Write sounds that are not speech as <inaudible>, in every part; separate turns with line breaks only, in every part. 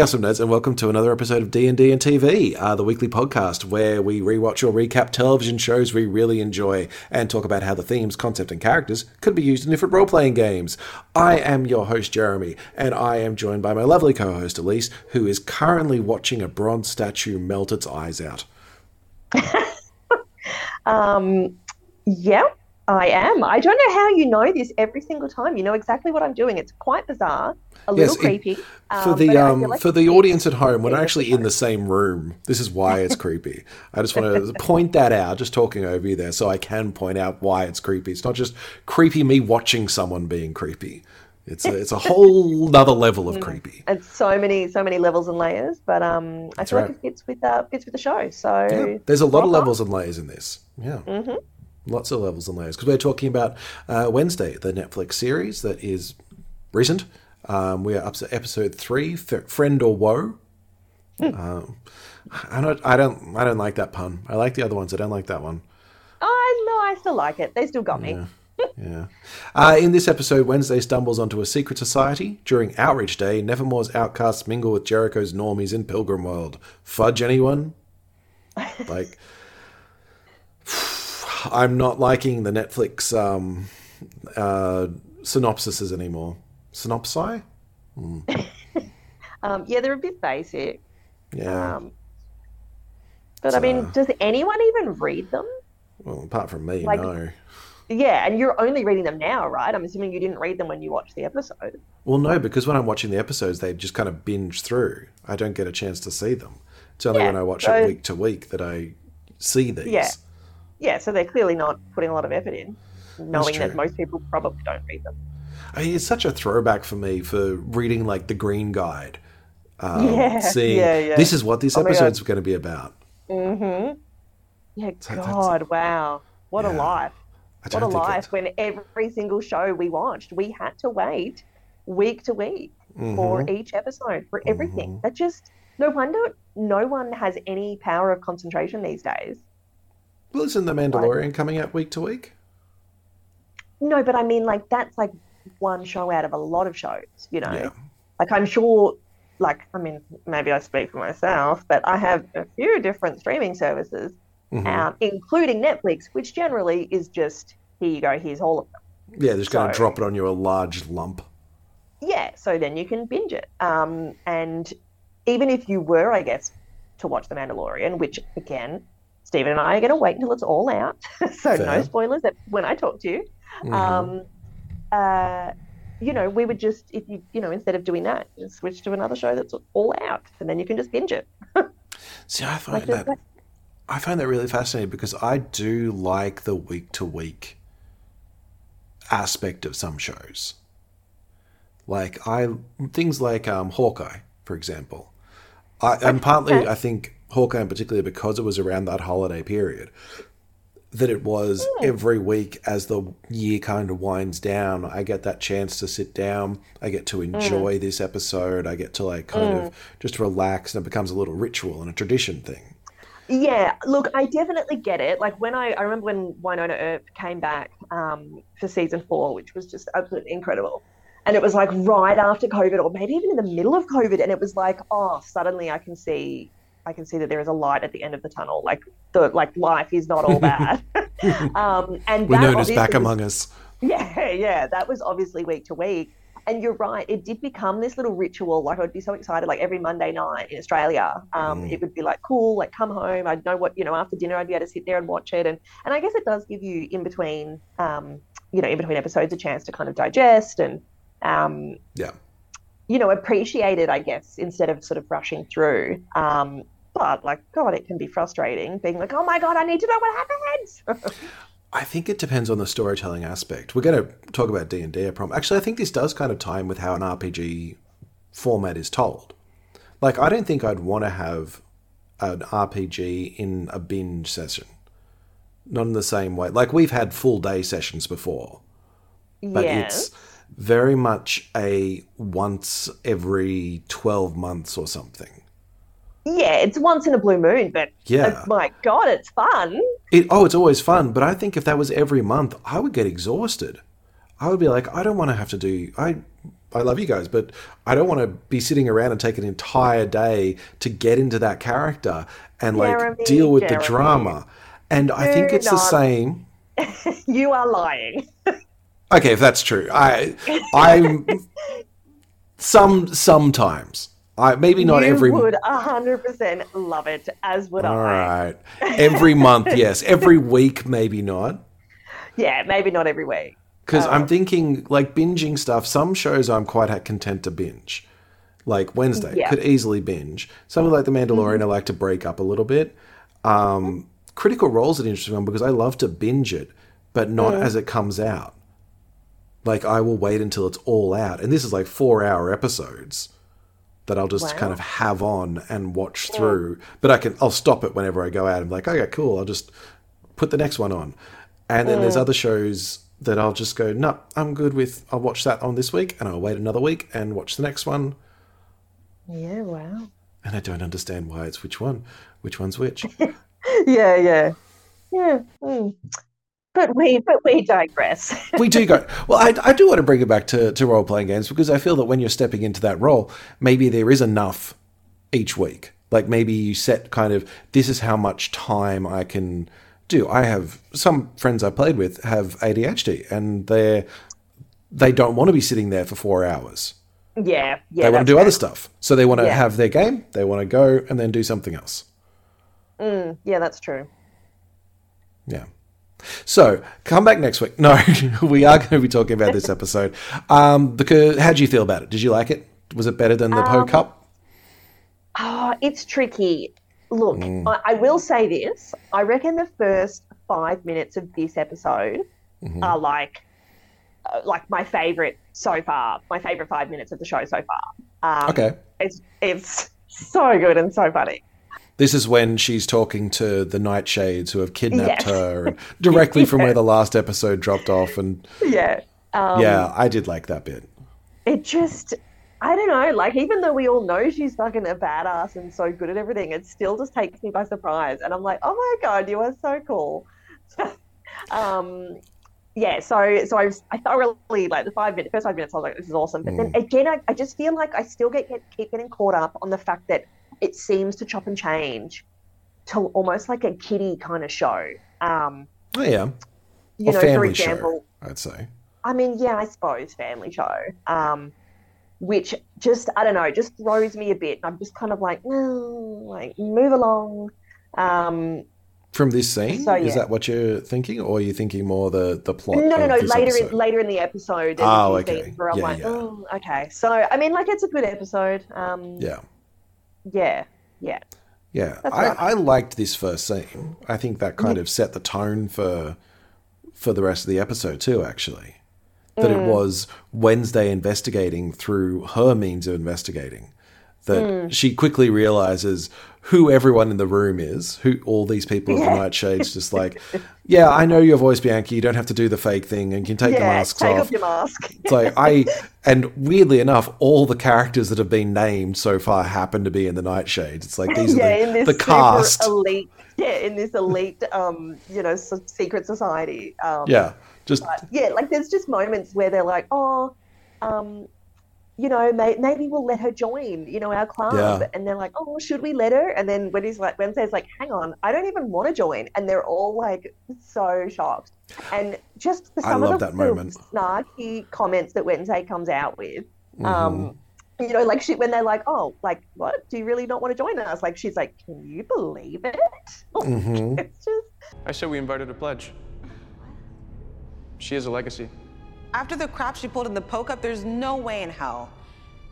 Awesome nerds, and welcome to another episode of D and D and TV, uh, the weekly podcast where we rewatch or recap television shows we really enjoy and talk about how the themes, concept, and characters could be used in different role-playing games. I am your host Jeremy, and I am joined by my lovely co-host Elise, who is currently watching a bronze statue melt its eyes out. <laughs>
Um, yep, I am. I don't know how you know this every single time. You know exactly what I'm doing. It's quite bizarre, a
Yes,
little
it-
creepy.
For
um,
the um,
like
for the audience at home, we're actually in the same room. This is why it's creepy. I just want to <laughs> point that out, just talking over you there, so I can point out why it's creepy. It's not just creepy me watching someone being creepy. It's a, it's a whole other level of <laughs> creepy.
And so many, so many levels and layers. But um, I feel
right.
like it fits with uh, fits with the show. So
Yeah, there's a lot of
rock on.
levels and layers in this. Yeah.
Mhm.
Lots of levels and layers. Because we're talking about uh, Wednesday, the Netflix series that is recent. Um, we are up to episode three, Friend or Woe. Um, I don't, I don't, I don't like that pun. I like the other ones. I don't like that one.
I know I still like it. They still got me.
Yeah. Uh, in this episode, Wednesday stumbles onto a secret society. During Outreach Day, Nevermore's outcasts mingle with Jericho's normies in Pilgrim World. Fudge anyone? <laughs> Like, I'm not liking the Netflix um, uh, synopsises anymore. Synopsi? <laughs>
Um, yeah, they're a bit basic.
Yeah.
Um, but I mean, does anyone even read them?
well, apart from me,
like-
no.
Yeah, and you're only reading them now, right? I'm assuming you didn't read them when you watched the episode.
Well, no, because when I'm watching the episodes, they just kind of binge through. I don't get a chance to see them. It's only
Yeah,
when I watch
so-
it week to week that I see these.
Yeah. Yeah, so they're clearly not putting a lot of effort in, knowing that most people probably don't read them.
I mean, it's such a throwback for me for reading like the Green Guide. Um,
Yeah, <laughs>
seeing
yeah, yeah.
this is what this
Oh
episode's going to be about.
Mm-hmm. Yeah,
So
God, wow. What a life. What a life when every single show we watched, we had to wait week to week for
Mhm.
each episode, for everything.
Mhm.
That just, no wonder no one has any power of concentration these days.
Well, isn't the Mandalorian coming out week to week?
No, but I mean, like, that's like one show out of a lot of shows, you know?
Yeah.
Like, I'm sure, like, I mean, maybe I speak for myself, but I have a few different streaming services,
Mhm.
um, including Netflix, which generally is just, here you go, here's all of them.
Yeah, they're just going to drop it on you a large lump.
Yeah, so then you can binge it. Um, and even if you were, I guess, to watch The Mandalorian, which again, Stephen and I are going to wait until it's all out, <laughs> so no spoilers that when I talk to you.
Mhm.
Um, uh, you know, we would just, if you, you know, instead of doing that, just switch to another show that's all out, and then you can just binge it. <laughs>
See, I find
Like,
that I find that really fascinating because I do like the week to week aspect of some shows. Like I things like um, Hawkeye, for example. I, and partly
Okay.
I think Hawkeye in particular because it was around that holiday period that it was hmm. every week as the year kind of winds down i get that chance to sit down i get to hmm. enjoy this episode i get to like kind of hmm. just relax and it becomes a little ritual and a tradition thing
Yeah, look, I definitely get it. Like when I, I remember when Wynonna Earp came back um, for season four, which was just absolutely incredible. And it was like right after COVID, or maybe even in the middle of COVID, and it was like, oh, suddenly I can see, I can see that there is a light at the end of the tunnel. Like the like life is not all <laughs> bad. <laughs> um, and
we're known as back
was-
among us
yeah, yeah, that was obviously week to week. And you're right, it did become this little ritual. Like I'd be so excited, like every Monday night in Australia, um,
Mm.
it would be like cool, like come home. I'd know what you know after dinner. I'd be able to sit there and watch it. And and I guess it does give you in between, um, you know, in between episodes, a chance to kind of digest and, um,
yeah
you know, appreciate it. I guess instead of sort of rushing through. Um, like God, it can be frustrating being like, oh my God, I need to know what happens. <laughs>
I think it depends on the storytelling aspect. We're going to talk about D and D. Promise. Actually, I think this does kind of tie in with how an RPG format is told. Like, I don't think I'd want to have an RPG in a binge session. Not in the same way. Like we've had full day sessions before, but
yes.
it's very much a once every twelve months or something.
Yeah, it's once in a blue moon, but
Yeah.
my God, it's fun.
It, oh, it's always fun, but I think if that was every month, I would get exhausted. I would be like, I don't want to have to do. I I love you guys, but I don't want to be sitting around and take an entire day to get into that character and like
Jeremy,
deal with the drama. And I think it's the same. <laughs>
You are lying.
Okay, if that's true, I I'm <laughs> some sometimes. I maybe not
you
every.
would hundred percent love it, as would
All
I.
All right. every month, yes. Every week, maybe not.
Yeah, maybe not every week.
Because
Oh.
I'm thinking, like binging stuff. Some shows I'm quite content to binge. Like Wednesday,
Yeah. Mm-hmm.
could easily binge. Something like The Mandalorian, I like to break up a little bit. Um, Critical Role's an interesting one because I love to binge it, but not
Mm.
as it comes out. Like I will wait until it's all out, and this is like four hour episodes that I'll just
Wow.
kind of have on and watch through. But I can I'll stop it whenever I go out. I'm like, okay, cool. I'll just put the next one on. And then there's other shows that I'll just go, no, I'm good with. I'll watch that on this week, and I'll wait another week and watch the next one.
Yeah, wow.
And I don't understand why it's which one, which one's which. <laughs>
Yeah, yeah, yeah. mm. But we, but we digress.
we do go. Well, I, I do want to bring it back to, to role playing games because I feel that when you're stepping into that role, maybe there is enough each week. Like maybe you set kind of this is how much time I can do. I have some friends I played with have ADHD and they're they don't want to be sitting there for four hours.
yeah, yeah.
they want to do
fair.
other stuff. So they want to
Yeah.
have their game, they want to go and then do something else.
Mm, yeah, that's true.
Yeah. So come back next week. <laughs> No, we are going to be talking about this episode. Um, because how do you feel about it? Did you like it? Was it better than the Poe
Um,
Cup?
Oh, it's tricky. Look,
Mm.
I, I will say this. I reckon the first five minutes of this episode
Mhm.
are like, uh, like my favorite so far. My favorite five minutes of the show so far. Um,
Okay.
It's it's so good and so funny.
This is when she's talking to the Nightshades who have kidnapped
Yes.
her, and directly from where the <laughs> last episode dropped off. And
Yeah. Um,
yeah, I did like that bit.
It just, I don't know. Like, even though we all know she's fucking a badass and so good at everything, it still just takes me by surprise. And I'm like, oh my god, you are so cool. <laughs> um, yeah. So, so I, was, I thoroughly like the five minutes, first five minutes. I was like, this is awesome. But then again, I, I just feel like I still get, get keep getting caught up on the fact that it seems to chop and change to almost like a kiddie kind of show. Um,
Oh yeah,
you
or
know, for example,
show, I'd say.
I mean, yeah, I suppose family show. Um, which just I don't know, just throws me a bit. I'm just kind of like, no, like move along. Um,
From this scene,
So,
is that what you're thinking, or are you thinking more the the plot?
no, no, no. Later, in, later in the episode, there's
Oh,
a few
okay.
scenes where I'm
Yeah,
like,
yeah.
oh, okay. So I mean, like, it's a good episode. Um,
Yeah.
Yeah, yeah.
Yeah, I,
right.
I liked this first scene. I think that kind of set the tone for for the rest of the episode too. Actually, that
Mm.
it was Wednesday investigating through her means of investigating. That
Mm.
she quickly realizes who everyone in the room is, who all these people of the Nightshades. Just <laughs> like, yeah, I know your voice, Bianca. You don't have to do the fake thing, and can take the
yeah,
masks
take
off.
off your mask.
It's like <laughs> I, and weirdly enough, all the characters that have been named so far happen to be in the Nightshades. It's like these
yeah,
are
in
the,
this
the cast.
elite, yeah, in this elite, um, you know, secret society. Um,
Yeah, just
yeah, like there's just moments where they're like, oh, um, you know, may- maybe we'll let her join, you know, our club.
Yeah.
And they're like, oh, should we let her? And then when he's like, Wednesday's like, hang on, I don't even want to join. And they're all like so shocked. And just for
I
some
love
of the,
that
the
moment.
snarky comments that Wednesday comes out with,
mhm.
um, you know, like she, when they're like, oh, like, what? Do you really not want to join us? Like, she's like, can you believe it? <laughs>
Mm-hmm.
It's just,
I said we invited a pledge. She is a legacy.
After the crap she pulled in the Poe Cup, there's no way in hell.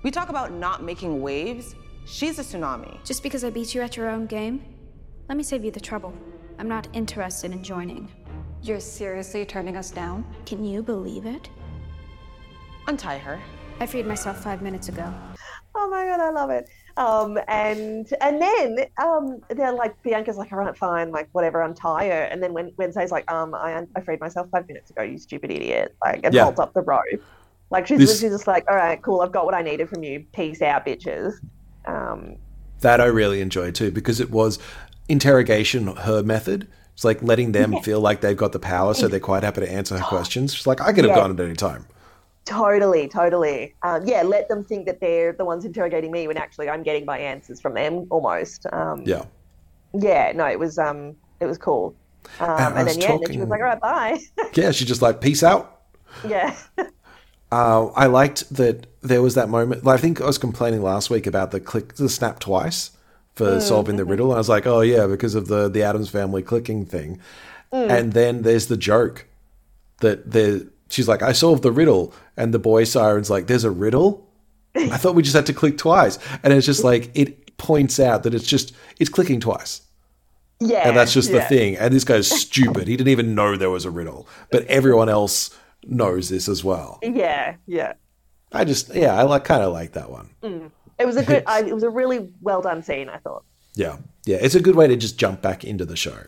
We talk about not making waves. She's a tsunami.
Just because I beat you at your own game? Let me save you the trouble. I'm not interested in joining.
You're seriously turning us down?
Can you believe it?
Untie her.
I freed myself five minutes ago.
Oh my god, I love it. Um, and and then um, they're like Bianca's like, all right, fine, like whatever, untie her. And then when Wednesday's like, um, I, I freed myself five minutes ago, you stupid idiot, like, and
Yeah.
holds up the rope. Like she's
This-
literally just like, all right, cool, I've got what I needed from you. Peace out, bitches. Um,
that I really enjoyed too because it was interrogation her method. It's like letting them feel like they've got the power, so they're quite happy to answer her <gasps> questions. She's like, I could have
Yeah.
gone at any time.
Totally, totally. Um, yeah, let them think that they're the ones interrogating me when actually I'm getting my answers from them almost. Um,
Yeah.
yeah, no, it was um, it was cool. Um, and
was
then yeah, and then she was like, "All right, bye." <laughs>
Yeah, she's just like, peace out.
yeah, <laughs>
Uh, I liked that there was that moment. Like, I think I was complaining last week about the click, the snap twice for solving the riddle. And I was like, oh yeah, because of the the Addams family clicking thing. And then there's the joke that there. She's like, I solved the riddle, and the boy siren's like, there's a riddle. I thought we just had to click twice, and it's just like it points out that it's just it's clicking twice.
yeah,
And that's just the thing. And this guy's stupid. He didn't even know there was a riddle. But everyone else knows this as well.
Yeah, yeah.
I just, yeah, I like kind of like that one. Mm.
It was a good. I, it was a really well done scene. I thought.
Yeah. Yeah. It's a good way to just jump back into the show.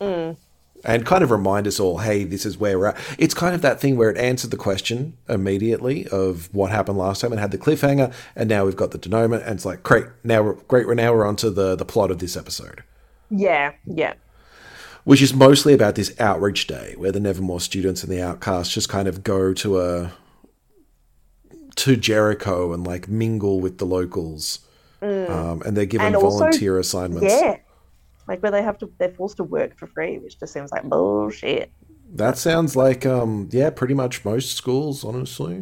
Mm. And kind of remind us all, hey, this is where we're at. It's kind of that thing where it answered the question immediately of what happened last time and had the cliffhanger, and now we've got the denouement, and it's like, great, now we're great, we're now we're onto the the plot of this episode.
Yeah, yeah,
which is mostly about this outreach day where the Nevermore students and the outcasts just kind of go to a to Jericho and like mingle with the locals, um, and they're given
And also-
volunteer assignments.
yeah. Like where they have to, they're forced to work for free, which just seems like bullshit.
That sounds like um, yeah, pretty much most schools, honestly.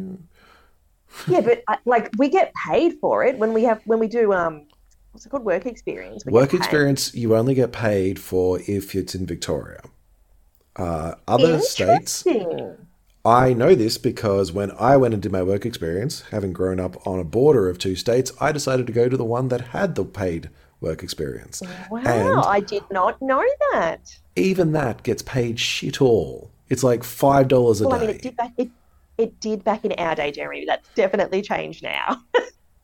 Yeah, but uh, like we get paid for it when we have when we do um, what's it called, work experience.
Work experience you only get paid for if it's in Victoria. Uh, other states. I know this because when I went and did my work experience, having grown up on a border of two states, I decided to go to the one that had the paid work experience.
Wow,
And
I did not know that.
even that gets paid shit all. It's like five dollars a
Well, I mean, it did back it, it did back in our day, Jeremy. That's definitely changed now.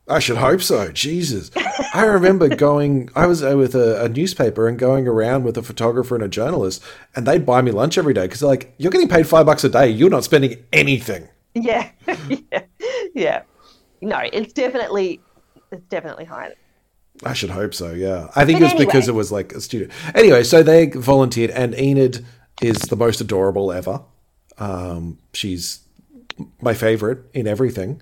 I should hope so. Jesus. I remember <laughs> going, I was uh, with a, a newspaper and going around with a photographer and a journalist, and they'd buy me lunch every day because they're like, you're getting paid five bucks a day. You're not spending anything.
yeah, <laughs> yeah, yeah. No, it's definitely it's definitely higher.
I should hope so, yeah. I think
But
it's because it was like a studio. Anyway, so they volunteered, and Enid is the most adorable ever. Um, she's my favorite in everything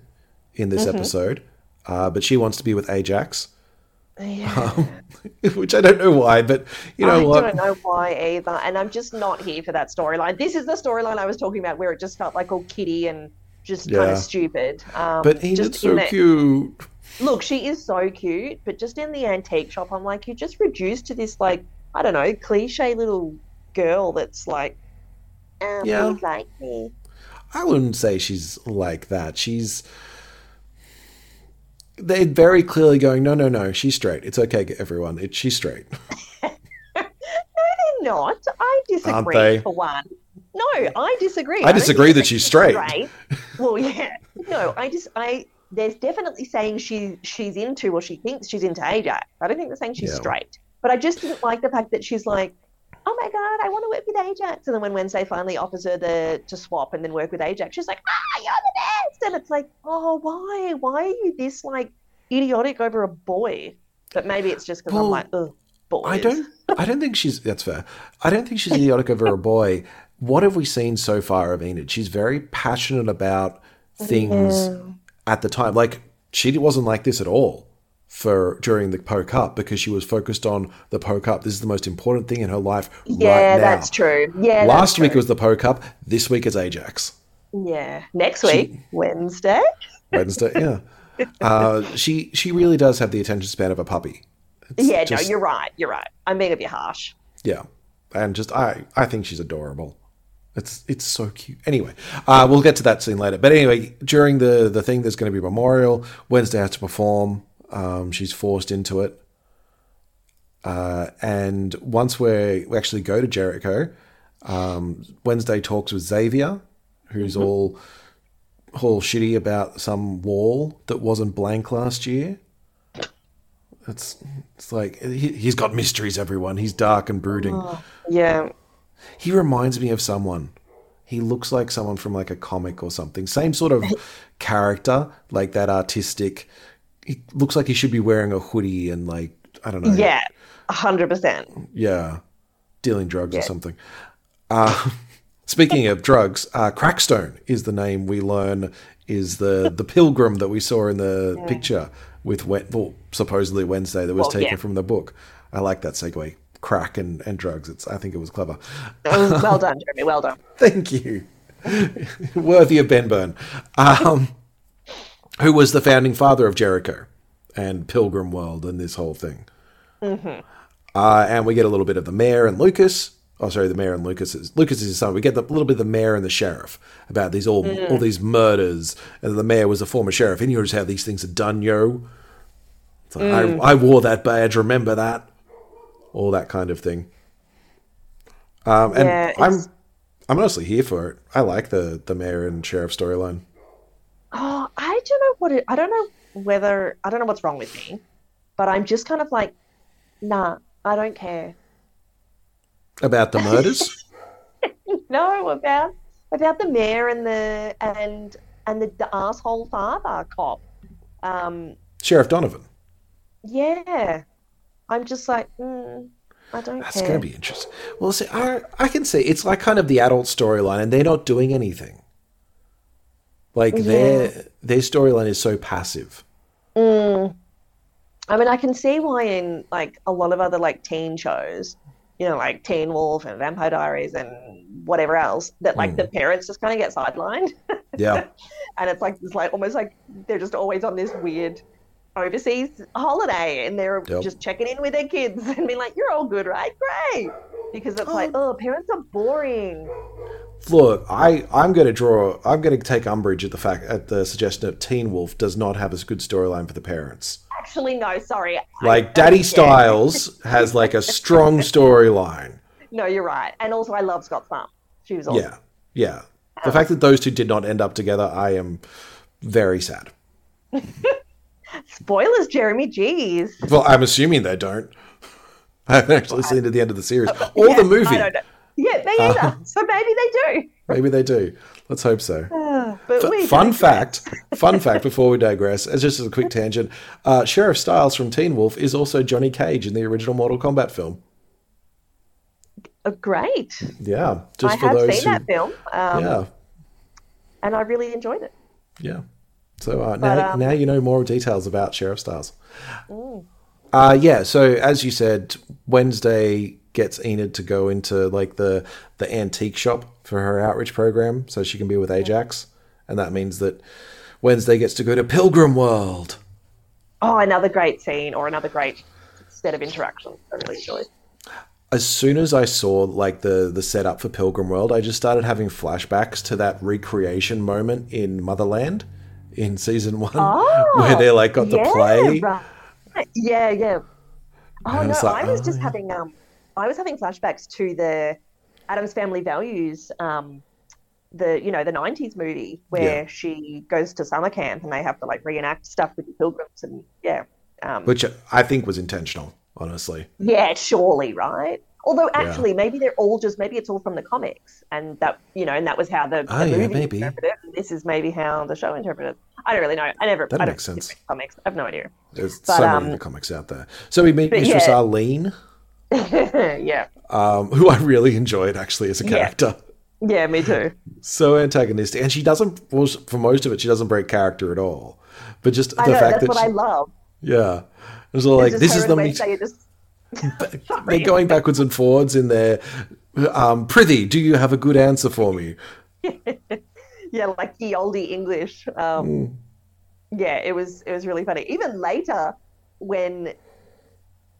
in this
Mm-hmm.
episode, uh, but she wants to be with Ajax,
Yeah. <laughs>
which I don't know why, but you know
I
what?
don't know why either, and I'm just not here for that storyline. This is the storyline I was talking about, where it just felt like all kitty and just kind of stupid. Um,
But Enid's so cute.
Look, she is so cute, but just in the antique shop, I'm like, you're just reduced to this like I don't know, cliche little girl that's like, um,
Yeah.
like me.
I wouldn't say she's like that. She's. They're very clearly going, no, no, no, she's straight. It's okay, everyone. It, she's straight. <laughs>
No, they're not. I disagree
they?
for one. No, I disagree.
I disagree
think
that she's straight.
Well, yeah. No, I just I. There's definitely saying she she's into or she thinks she's into Ajax. I don't think they're saying she's
Yeah.
straight. But I just didn't like the fact that she's like, oh my god, I want to work with Ajax. And then when Wednesday finally offers her the to swap and then work with Ajax, she's like, ah, you're the best. And it's like, oh, why? Why are you this like idiotic over a boy? But maybe it's just because I'm like, ugh, boys.
I don't. I don't think she's. That's fair. I don't think she's idiotic over a boy. What have we seen so far of Enid? She's very passionate about things at the time. Like she wasn't like this at all for during the Poe Cup because she was focused on the Poe Cup. This is the most important thing in her life
Yeah,
right now.
that's true. Yeah,
Last week
true.
was the Poe Cup. This week is Ajax.
Yeah. Next week, Wednesday.
Wednesday. yeah. <laughs> Uh, she she really does have the attention span of a puppy. It's
yeah,
just-
no, you're right. You're right. I'm being a bit harsh.
Yeah, and just I I think she's adorable. It's it's so cute. Anyway, uh, we'll get to that scene later. But anyway, during the the thing, there's going to be a memorial. Wednesday has to perform. Um, she's forced into it. Uh, and once we we actually go to Jericho, um, Wednesday talks with Xavier, who's all all shitty about some wall that wasn't blank last year. It's it's like he, he's got mysteries. Everyone, he's dark and brooding.
Yeah.
He reminds me of someone. He looks like someone from like a comic or something. Same sort of <laughs> character, like that artistic. He looks like he should be wearing a hoodie and like I don't know.
Yeah. hundred percent.
Yeah. Dealing drugs or something. Uh, <laughs> Speaking of drugs, uh, Crackstone is the name we learn is the <laughs> the pilgrim that we saw in the picture with well, supposedly Wednesday that was
Well,
taken
yeah.
from the book. I like that segue. Crack and, and drugs. It's I think it was clever.
Oh, well <laughs> done, Jeremy. Well done.
Thank you. <laughs> Worthy of Ben Burn, um, who was the founding father of Jericho and Pilgrim World and this whole thing. Uh, and we get a little bit of the mayor and Lucas. Oh, sorry, the mayor and Lucas is Lucas is his son. We get the, a little bit of the mayor and the sheriff about these all all these murders, and the mayor was a former sheriff. And here's how these things are done, yo. Like, I, I wore that badge. Remember that? All that kind of thing. Um, and
Yeah,
I'm I'm honestly here for it. I like the the mayor and sheriff storyline.
Oh, I don't know what it. I don't know whether I don't know what's wrong with me, but I'm just kind of like, nah, I don't care.
About the murders? <laughs>
No, about about the mayor and the and and the, the asshole father cop. Um,
Sheriff Donovan.
yeah, I'm just like, mm, I don't
That's
care.
going to be interesting. Well, see, I, I can see it's like kind of the adult storyline, and they're not doing anything. Like their their storyline is so passive.
Mm. I mean, I can see why in like a lot of other like teen shows, you know, like Teen Wolf and Vampire Diaries and whatever else, that like the parents just kind of get sidelined,
Yeah, <laughs>
and it's like it's like almost like they're just always on this weird overseas holiday, and they're
Yep.
just checking in with their kids <laughs> and being like, "You're all good, right? Great." Because it's like, um, oh, parents are boring.
look, I I'm going to draw. I'm going to take umbrage at the fact at the suggestion that Teen Wolf does not have a good storyline for the parents.
Actually, no, sorry.
Like
I
Daddy. Stiles has like a strong <laughs> storyline.
No, you're right. And also, I love Scott's mum. She was awesome.
Yeah, yeah. The oh. fact that those two did not end up together, I am very sad. <laughs>
Spoilers, Jeremy. Jeez.
Well, I'm assuming they don't. <laughs> I haven't actually seen to the end of the series or
Yeah,
the movie.
I don't know. Yeah, me either. so maybe they do. <laughs>
Maybe they do. Let's hope so.
But
F-
we
fun fact, <laughs> fun fact before we digress, as just as a quick tangent, uh, Sheriff Stiles from Teen Wolf is also Johnny Cage in the original Mortal Kombat film.
Oh, great.
Yeah, just
I
for
have
those
seen
who,
that film, um,
yeah,
and I really enjoyed it.
yeah. So uh,
But,
now,
um,
now you know more details about Sheriff Stiles. Uh, yeah. So as you said, Wednesday gets Enid to go into like the the antique shop for her outreach program, so she can be with Ajax, and that means that Wednesday gets to go to Pilgrim World.
Oh, another great scene or another great set of interactions. I really enjoyed.
as soon as I saw like the the setup for Pilgrim World, I just started having flashbacks to that recreation moment in Motherland in season one, <laughs> where they like got the
Oh,
play.
Right. Yeah, yeah. Oh no,
was like,
I was
oh,
just
yeah.
having um, I was having flashbacks to the Addams Family Values um, the you know the '90s movie where
Yeah.
she goes to summer camp and they have to like reenact stuff with the pilgrims and yeah, um,
which I think was intentional, honestly.
yeah, surely right. Although actually, maybe they're all just maybe it's all from the comics, and that you know, and that was how the,
Oh,
the
yeah,
movie
maybe.
interpreted it. And this is maybe how the show interpreted. it. I don't really know. I never.
That
I
makes sense.
Comics. I have no idea.
There's
But,
so many
um,
the comics out there. So we meet Mistress
yeah.
Arlene, <laughs>
yeah,
um, who I really enjoyed actually as a character.
yeah, me too. <laughs>
So antagonistic, and she doesn't. Well, for most of it, she doesn't break character at all. But just
I
the
know
fact
that's
that
what
she,
I love.
yeah, it was all like
It's just
this is the meet-
Wednesday are just <laughs>
they're going backwards and forwards in their um, prithee do you have a good answer for me <laughs>
yeah, like the oldie English. Um,
Mm.
Yeah, it was it was really funny. Even later, when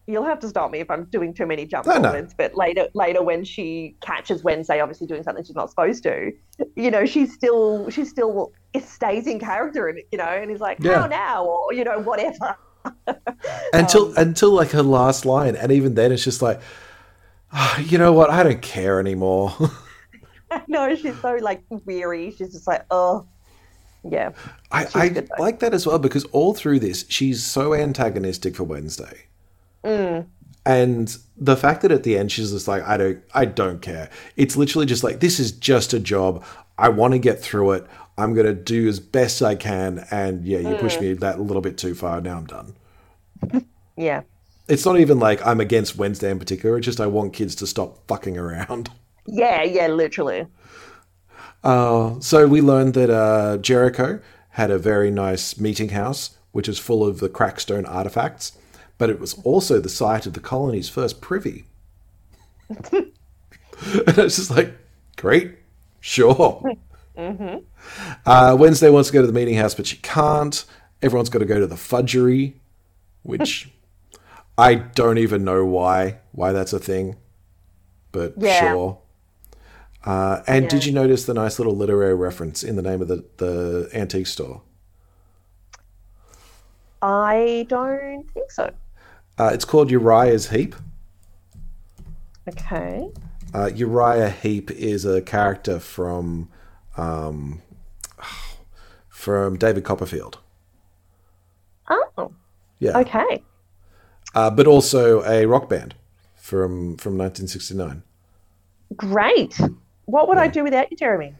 you'll have to stop me if I'm doing too many jump
No, no.
but later later when she catches Wednesday, obviously doing something she's not supposed to, you know, she's still she's still stays in character, and you know, and he's like,
Yeah.
how now, or you know, whatever.
Until
Um,
until like her last line and even then it's just like "Ah, you know what? I don't care anymore. <laughs>
No, she's so like weary. She's just like, oh, yeah.
i, I like that as well because all through this she's so antagonistic for wednesday.
Mm.
and the fact that at the end she's just like i don't i don't care. It's literally just like this is just a job. I want to get through it i'm going to do as best i can and yeah you
Mm.
push me that a little bit too far now i'm done
Yeah.
it's not even like i'm against wednesday in particular it's just i want kids to stop fucking around
Yeah, yeah, literally.
Uh, so we learned that uh, Jericho had a very nice meeting house, which is full of the crackstone artifacts, but it was also the site of the colony's first privy. <laughs> <laughs> and it's just like, great, sure. <laughs> Uh, Wednesday wants to go to the meeting house, but she can't. Everyone's got to go to the fudgery, which <laughs> I don't even know why why that's a thing, but
Yeah.
sure. Uh, and did you notice the nice little literary reference in the name of the, the antique store?
I don't think so.
Uh, it's called Uriah's Heap.
Okay.
Uh, Uriah Heep is a character from um, <sighs> from David Copperfield.
Oh,
Yeah,
okay.
uh, but also a rock band from from 1969.
Great. What would I do without you, Jeremy?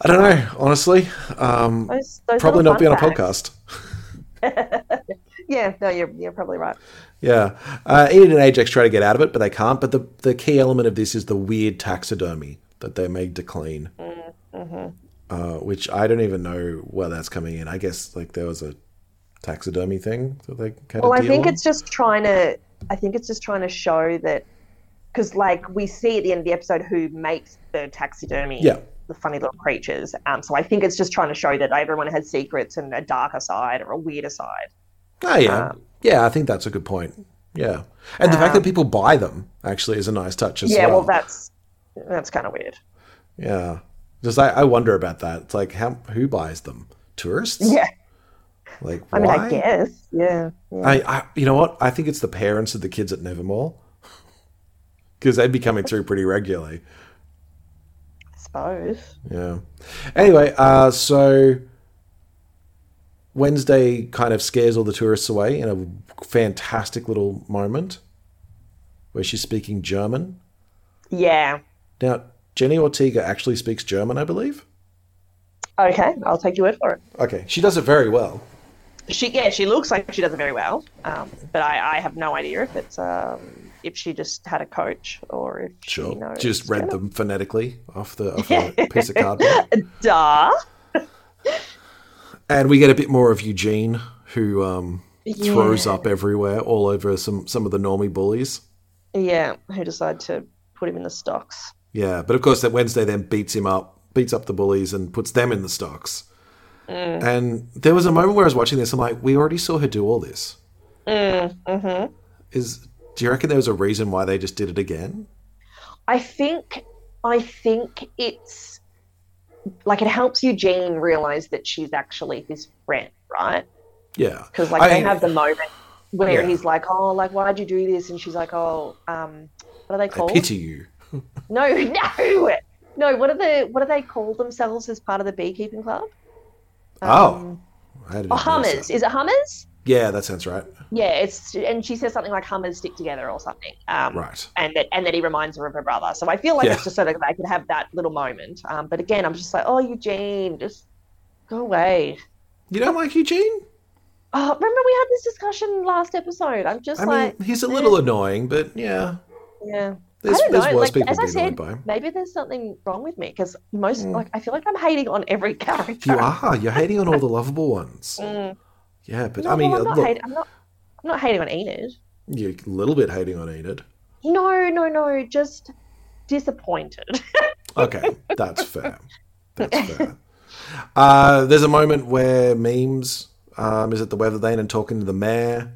I don't know, honestly. Um,
Those, those
probably not be on a podcast. <laughs> <laughs>
Yeah, no, you're, you're probably right.
Yeah, uh, Enid and Ajax try to get out of it, but they can't. But the the key element of this is the weird taxidermy that they're made to clean,
Mm-hmm.
uh, which I don't even know where that's coming in. I guess like there was a taxidermy thing that they had
Well, I think
on.
it's just trying to. I think it's just trying to show that because, like, we see at the end of the episode who makes the taxidermy.
Yeah.
The funny little creatures. Um, so I think it's just trying to show that everyone has secrets and a darker side or a weirder side.
Oh yeah,
Um,
yeah. I think that's a good point. Yeah, and the fact that people buy them actually is a nice touch as
yeah,
well.
well, that's that's kind of weird.
yeah, just I, I wonder about that. It's like how who buys them? Tourists?
Yeah.
Like
I mean, I guess. Yeah. yeah.
I, I, you know what? I think it's the parents of the kids at Nevermore because they'd be coming through pretty regularly.
I suppose.
Yeah. Anyway, uh, so Wednesday kind of scares all the tourists away in a fantastic little moment where she's speaking German.
Yeah.
Now, Jenna Ortega actually speaks German, I believe.
Okay, I'll take your word for it.
Okay, she does it very well.
She yeah, she looks like she does it very well. Um, but I, I have no idea if it's um, if she just had a coach or if she knows.
just read them phonetically off the off a <laughs> piece of cardboard.
Duh.
And we get a bit more of Eugene, who um, throws up everywhere, all over some some of the normie bullies.
Yeah, who decide to put him in the stocks?
Yeah, but of course that Wednesday then beats him up, beats up the bullies, and puts them in the stocks. And there was a moment where I was watching this. I'm like, we already saw her do all this.
Mm-hmm.
Is do you reckon there was a reason why they just did it again?
I think I think it's like it helps Eugene realize that she's actually his friend, right?
Yeah,
Because like
I-
they have the moment where
Yeah.
he's like, "Oh, like why'd you do this?" And she's like, "Oh, um, what are they called?"
I
called?"
pity you.
No, <laughs> no, no. What are the what do they call themselves as part of the beekeeping club?
oh, I didn't
Oh, hummers. Is it hummers?
Yeah, that sounds right.
Yeah, it's and she says something like hummers stick together or something. Um,
Right.
And that and that he reminds her of her brother. So I feel like
Yeah.
it's just so that they could have that little moment. Um, but again, I'm just like, oh, Eugene, just go away.
You don't like Eugene?
Oh, remember we had this discussion last episode. I'm just
I
like,
mean, he's a little annoying, but yeah,
yeah.
There's,
I don't know.
worse
Like,
people
as I said,
by
maybe there's something wrong with me because most like I feel like I'm hating on every <laughs> character.
You are. You're hating on all the lovable ones. <laughs>
Mm.
Yeah, but
No,
I mean,
well, I'm
uh,
not
look,
hating. I'm not. I'm not hating on Enid.
you're a little bit hating on Enid.
No, no, no. Just disappointed. <laughs>
Okay, that's fair. That's fair. Uh, there's a moment where Weems um, is at the Weathervane and talking to the mayor,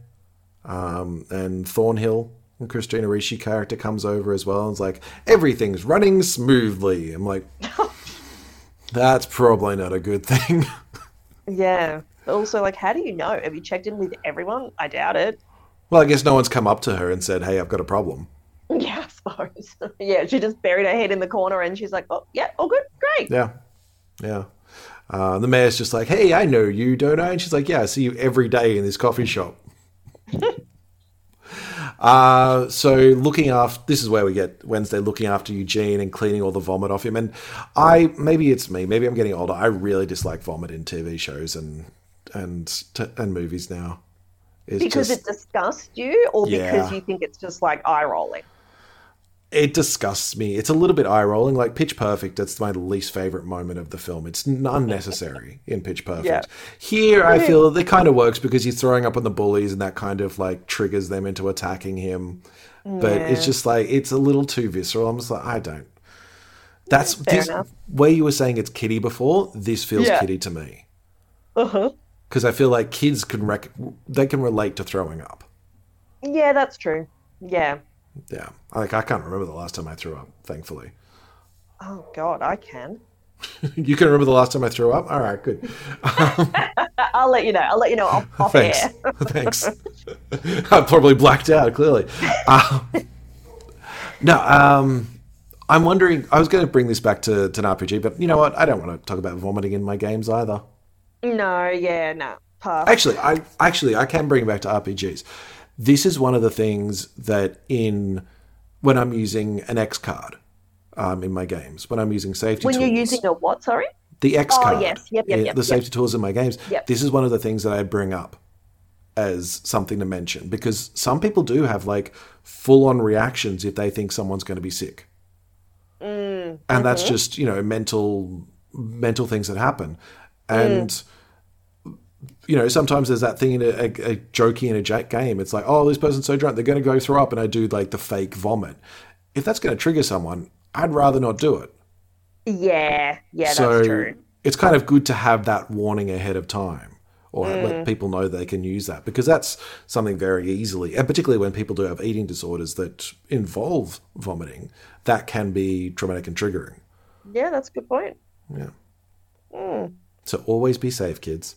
um, and Thornhill and Christina Ricci character comes over as well and is like, everything's running smoothly. I'm like, <laughs> that's probably not a good thing. <laughs>
yeah. But also, like, how do you know? Have you checked in with everyone? I doubt it.
well, I guess no one's come up to her and said, hey, I've got a problem. <laughs>
Yeah, I suppose. yeah, she just buried her head in the corner and she's like, "Oh, yeah, all good, great."
Yeah. Yeah. Uh, the mayor's just like, hey, I know you, don't I? And she's like, yeah, I see you every day in this coffee shop. Uh, so looking after, this is where we get Wednesday looking after Eugene and cleaning all the vomit off him. And I, maybe it's me, maybe I'm getting older. I really dislike vomit in TV shows and, and, t- and movies now. It's
Because
just,
it disgusts you, or
Yeah.
because you think it's just like eye rolling.
It disgusts me. It's a little bit eye rolling. Like Pitch Perfect, that's my least favorite moment of the film. It's unnecessary <laughs> in Pitch Perfect.
Yeah.
Here, I feel it kind of works because he's throwing up on the bullies and that kind of like triggers them into attacking him. But it's just like, it's a little too visceral. I'm just like, I don't. That's this, where you were saying it's kiddie before, this feels
Yeah.
kiddie to me.
Uh-huh.
Because I feel like kids can rec- they can relate to throwing up.
Yeah, that's true. Yeah.
Yeah. Like I can't remember the last time I threw up, thankfully.
Oh God, I can. <laughs>
You can remember the last time I threw up? All right, good.
I- <laughs> I'll let you know. I'll let you know off, off
Thanks.
air.
Thanks. <laughs> I probably blacked out, clearly. Um, no, um, I'm wondering. I was going to bring this back to, to an RPG, but you know what? I don't want to talk about vomiting in my games either.
No, yeah, no. Pass.
Actually, I actually I can bring it back to RPGs. This is one of the things that in when I'm using an X card um, in my games, when I'm using safety
when
tools,
you're using a what? Sorry.
the X card.
Oh,
card,
yes. Yep, yep, yep,
the safety tools in my games. This is one of the things that I bring up as something to mention because some people do have like full on reactions if they think someone's going to be sick,
Mm,
and that's
mhm.
just you know mental mental things that happen, and.
Mm.
You know, sometimes there's that thing in a, a, a jokey in a jack game. It's like, oh, this person's so drunk, they're going to go throw up, and I do like the fake vomit. If that's going to trigger someone, I'd rather not do it.
Yeah, yeah,
so
that's true.
it's kind of good to have that warning ahead of time or
Mm.
let people know they can use that because that's something very easily and particularly when people do have eating disorders that involve vomiting that can be traumatic and triggering
Yeah, that's a good point.
yeah
Mm.
so always be safe kids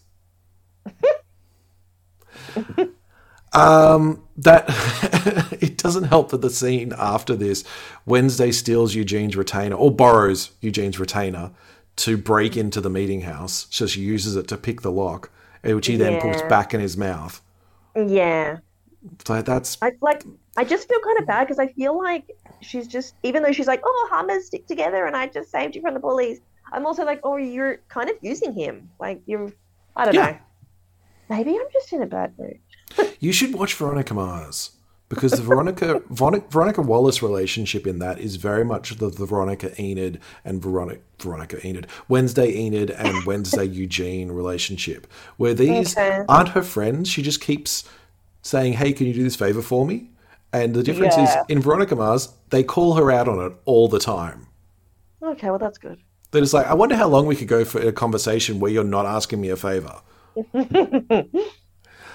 um that <laughs> it doesn't help that the scene after this wednesday steals eugene's retainer or borrows eugene's retainer to break into the meeting house so she uses it to pick the lock eh, which he then puts back in his mouth
Yeah.
so that's
I like. I just feel kind of bad because I feel like she's just, even though she's like, "Oh, Hummers stick together," and I just saved you from the bullies. I'm also like, "Oh, you're kind of using him. Like you're, I don't
Yeah.
know. Maybe I'm just in a bad mood."
You should watch Veronica Mars because the Veronica <laughs> Veronica, Veronica Wallace relationship in that is very much the, the Veronica Enid and Veronica Veronica Enid Wednesday Enid and <laughs> Wednesday Eugene relationship, where these
Okay.
aren't her friends. She just keeps saying, "Hey, can you do this favor for me?" And the difference is in Veronica Mars, they call her out on it all the time.
Okay, well that's good.
They're just like, "I wonder how long we could go for a conversation where you're not asking me a favor." <laughs>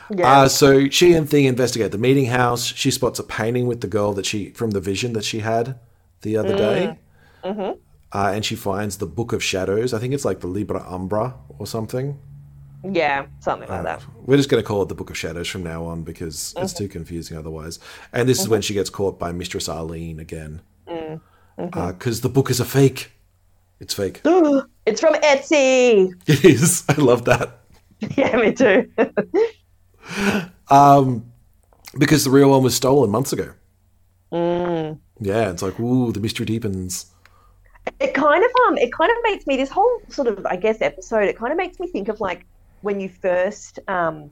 Yeah.
Uh, so she and Thing investigate the meeting house. She spots a painting with the girl that she from the vision that she had the other day,
hmm
uh, and she finds the Book of Shadows. I think it's like the Libra Umbra or something.
Yeah, something like that.
We're just going to call it the Book of Shadows from now on because it's too confusing otherwise. And this is when she gets caught by Mistress Arlene again
Mm.
because the book is a fake. It's fake. <gasps>
It's from Etsy.
It is. <laughs> I love that. <laughs>
Yeah, me too.
Um, because the real one was stolen months ago.
Mm.
Yeah, it's like, ooh, the mystery deepens.
It kind of um, it kind of makes me this whole sort of I guess episode. It kind of makes me think of like when you first um,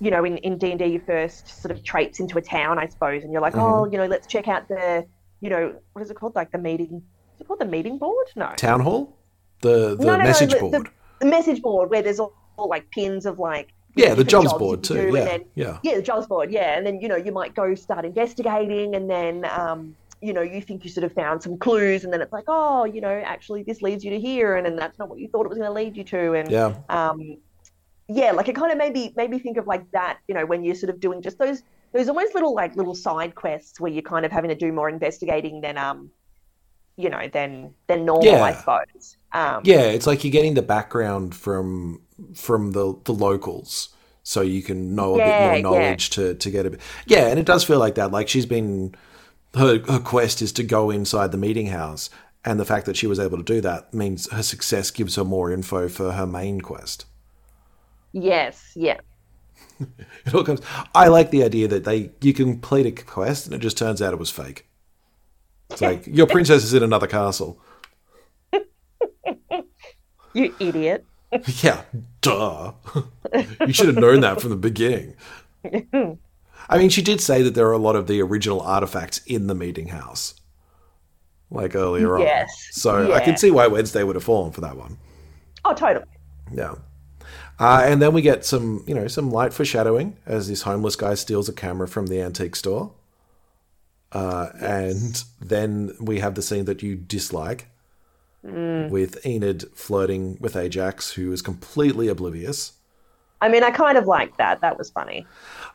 you know, in in D and D, you first sort of traipse into a town, I suppose, and you're like, oh,
Mhm.
you know, let's check out the, you know, what is it called, like the meeting? Is it called the meeting board? No,
Town hall? The the
no, no, no,
message
the-
board.
The, the message board where there's all like pins of like
yeah, the jobs
jobs
board too. Yeah,
then
yeah.
yeah, the jobs board, yeah, and then you know you might go start investigating, and then um, you know you think you sort of found some clues, and then it's like, oh, you know, actually this leads you to here, and then that's not what you thought it was going to lead you to, and
Yeah.
um, yeah, like it kind of maybe maybe think of like that, you know, when you're sort of doing just those those almost little like little side quests where you're kind of having to do more investigating than um, you know, than than normal, I suppose. Um,
Yeah, it's like you're getting the background from from the the locals, so you can know a
Yeah,
bit more knowledge to to get a bit. Yeah, and it does feel like that. Like she's been her her quest is to go inside the meeting house, and the fact that she was able to do that means her success gives her more info for her main quest.
Yes. Yeah. <laughs>
It all comes. I like the idea that they you can complete a quest and it just turns out it was fake. It's like your <laughs> princess is in another castle. <laughs>
You idiot. <laughs>
Yeah, duh. you should have known that from the beginning. I mean, she did say that there are a lot of the original artifacts in the meeting house. like earlier
Yes.
on. So I can see why Wednesday would have fallen for that one.
Oh, totally.
Yeah. Uh, and then we get some, you know, some light foreshadowing as this homeless guy steals a camera from the antique store. Uh, And then we have the scene that you dislike Mm. with Enid flirting with Ajax, who is completely oblivious.
I mean, I kind of liked that. That was funny.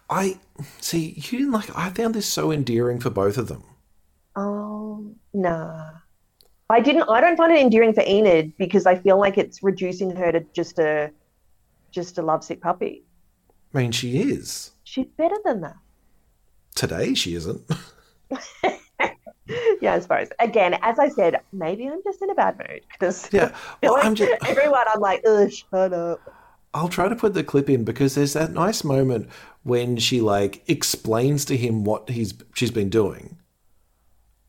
I see you didn't like. I found this so endearing for both of them.
Oh, nah. I didn't. I don't find it endearing for Enid because I feel like it's reducing her to just a, just a lovesick puppy.
I mean, she is
She's better than that.
today. She isn't. <laughs> <laughs>
Yeah, I suppose. Again, as I said, maybe I'm just in a bad mood because
Yeah. <laughs> Well, I'm just. <laughs>
everyone. I'm like, ugh, shut up.
I'll try to put the clip in because there's that nice moment when she like explains to him what he's she's been doing.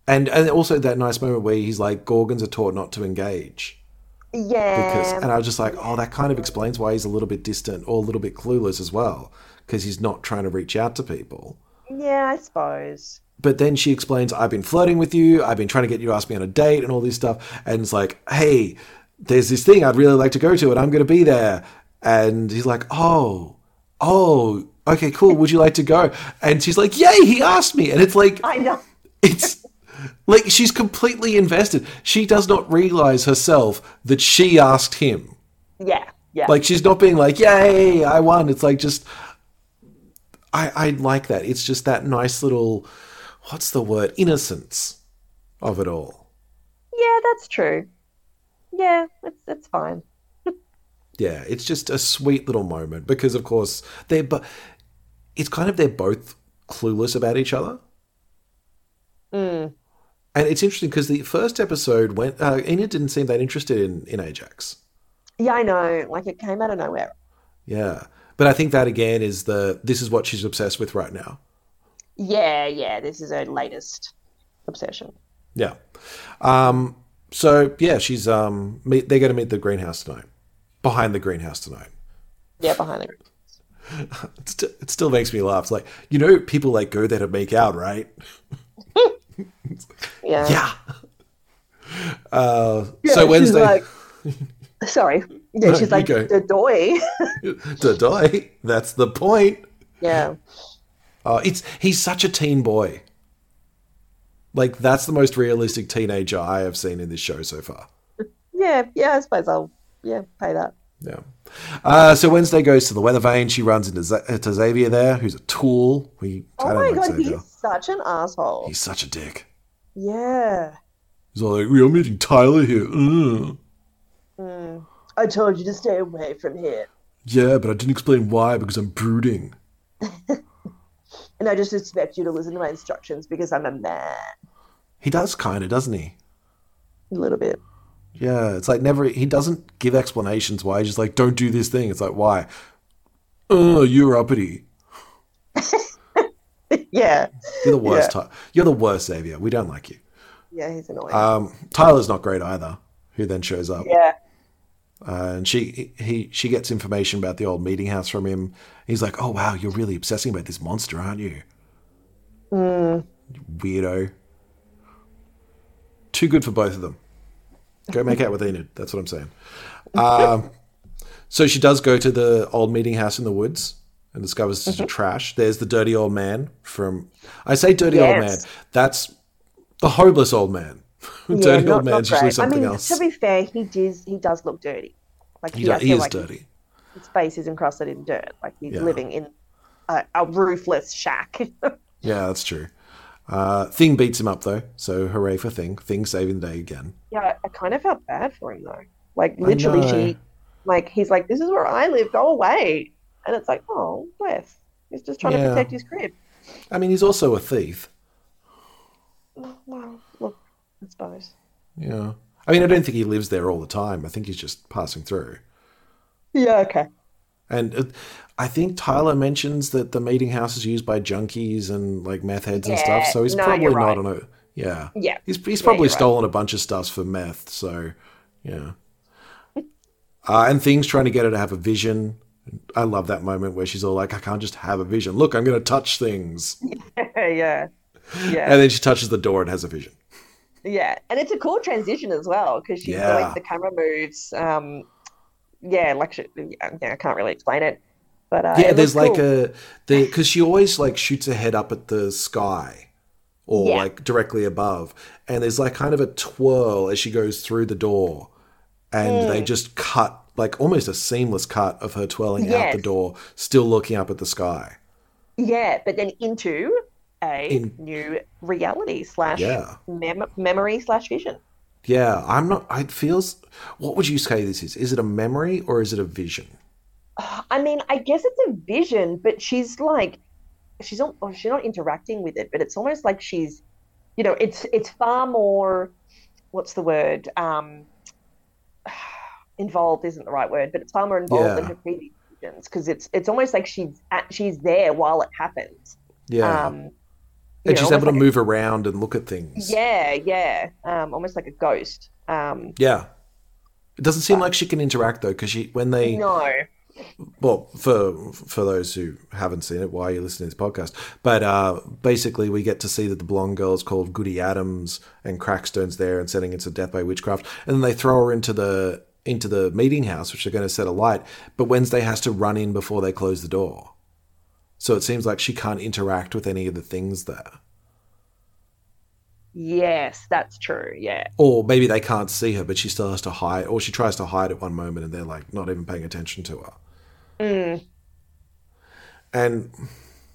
And and also that nice moment where he's like Gorgons are taught not to engage.
Yeah.
Because and I was just like, oh, that kind of explains why he's a little bit distant or a little bit clueless as well. Because he's not trying to reach out to people.
yeah, I suppose.
But then she explains, I've been flirting with you, I've been trying to get you to ask me on a date and all this stuff. And it's like, hey, there's this thing I'd really like to go to and I'm going to be there. And he's like, oh, oh, okay, cool. Would you like to go? And she's like, yay, he asked me. And it's like,
I know.
it's like she's completely invested. She does not realize herself that she asked him.
Yeah, yeah.
Like she's not being like, "Yay, I won." It's like just, I I like that. It's just that nice little, what's the word, innocence of it all.
yeah, that's true. Yeah, it's it's fine. <laughs>
Yeah, it's just a sweet little moment because, of course, they're but it's kind of they're both clueless about each other.
Mm.
And it's interesting because the first episode went. Uh, Enid didn't seem that interested in in Ajax.
Yeah, I know. Like it came out of nowhere.
Yeah, but I think that again is the this is what she's obsessed with right now.
Yeah, yeah. This is her latest obsession.
Yeah. Um, so yeah, she's um, meet, they're going to meet the greenhouse tonight, behind the greenhouse tonight.
Yeah, behind the. <laughs>
It, st- it still makes me laugh. It's like you know, people like go there to make out, right? <laughs>
Yeah.
Yeah. Uh,
Yeah,
so
she's
Wednesday,
like- <laughs> Sorry. Yeah,
No,
she's
you
like
go.
the doy.
to die. That's the point.
yeah.
Uh, it's he's such a teen boy. Like that's the most realistic teenager I have seen in this show so far.
Yeah, yeah, I suppose I'll yeah, pay that.
Yeah. Uh, so Wednesday goes to the Weathervane. She runs into, Z- to Xavier there, who's a tool. We,
Oh my
like
god,
Xavier.
he's such an asshole.
He's such a dick.
Yeah.
He's all like, "We are meeting Tyler here." Ugh.
I told you to stay away from here.
Yeah, but I didn't explain why because I'm brooding. <laughs>
And I just expect you to listen to my instructions because I'm a man.
He does kind of, doesn't he?
A little bit.
Yeah, it's like never. He doesn't give explanations why. He's just like, "Don't do this thing." It's like, why? Oh, you're uppity. <laughs>
yeah.
You're the worst. Ty- You're the worst, Xavier. We don't like you.
Yeah, he's annoying.
Um, Tyler's not great either. Who then shows up?
yeah.
Uh, and she he she gets information about the old meeting house from him. He's like, "Oh wow, you're really obsessing about this monster, aren't you?" Weirdo. Too good for both of them. Go make out with Enid. That's what I'm saying. Um, so she does go to the old meeting house in the woods and discovers it's just a trash. There's the dirty old man from. I say dirty old man. That's the homeless old man. <laughs> dirty
not-
old
not
man's usually something
I mean,
else.
to be fair, he does he does look dirty. Like
he,
I
he is
like
dirty.
His face is encrusted in dirt. Like he's
Yeah.
living in a, a roofless shack. <laughs>
Yeah, that's true. Uh, Thing beats him up though, so hooray for Thing. Thing saving the day again.
yeah, I kind of felt bad for him though. Like literally, she, like he's like, "This is where I live. Go away." And it's like, "Oh, bless." He's just trying
Yeah.
to protect his crib.
I mean, he's also a thief.
Well, look, I suppose.
Yeah. I mean, I don't think he lives there all the time. I think he's just passing through.
Yeah. Okay.
And uh, I think Tyler mentions that the meeting house is used by junkies and like meth heads and stuff. So he's
no,
probably not
right.
on a yeah.
Yeah.
He's he's probably
right.
stolen a bunch of stuff for meth. So yeah. Uh, and things trying to get her to have a vision. I love that moment where she's all like, "I can't just have a vision. Look, I'm going to touch things." <laughs>
yeah. Yeah.
And then she touches the door and has a vision.
Yeah, and it's a cool transition as well because she's
Yeah.
the way the camera moves. Um, yeah, like she, yeah, I can't really explain it, but uh,
yeah, there's like
cool.
a the because she always like shoots her head up at the sky or
Yeah.
like directly above, and there's like kind of a twirl as she goes through the door, and
Hmm.
they just cut like almost a seamless cut of her twirling out the door, still looking up at the sky.
yeah, but then into a
In-
new reality slash
Yeah.
mem- memory slash vision.
Yeah, I'm not. It feels. What would you say this is? Is it a memory or is it a vision?
I mean, I guess it's a vision, but she's like, she's not, she's not interacting with it, but it's almost like she's, you know, it's it's far more, what's the word? Um, <sighs> involved isn't the right word, but it's far more involved than her previous visions because it's it's almost like she's at, she's there while it happens.
Yeah,
Um,
and she's able to
like a-
move around and look at things.
yeah, yeah, um, almost like a ghost. Um,
Yeah. It doesn't seem like she can interact though, because she when they
no,
well for for those who haven't seen it, why are you listening to this podcast? But uh, basically, we get to see that the blonde girl is called Goody Addams, and Crackstone's there and setting it to death by witchcraft, and then they throw her into the into the meeting house, which they're going to set alight. But Wednesday has to run in before they close the door, so it seems like she can't interact with any of the things there.
yes, that's true. Yeah,
Or maybe they can't see her, but she still has to hide, or she tries to hide at one moment, and they're like not even paying attention to her.
Mm.
And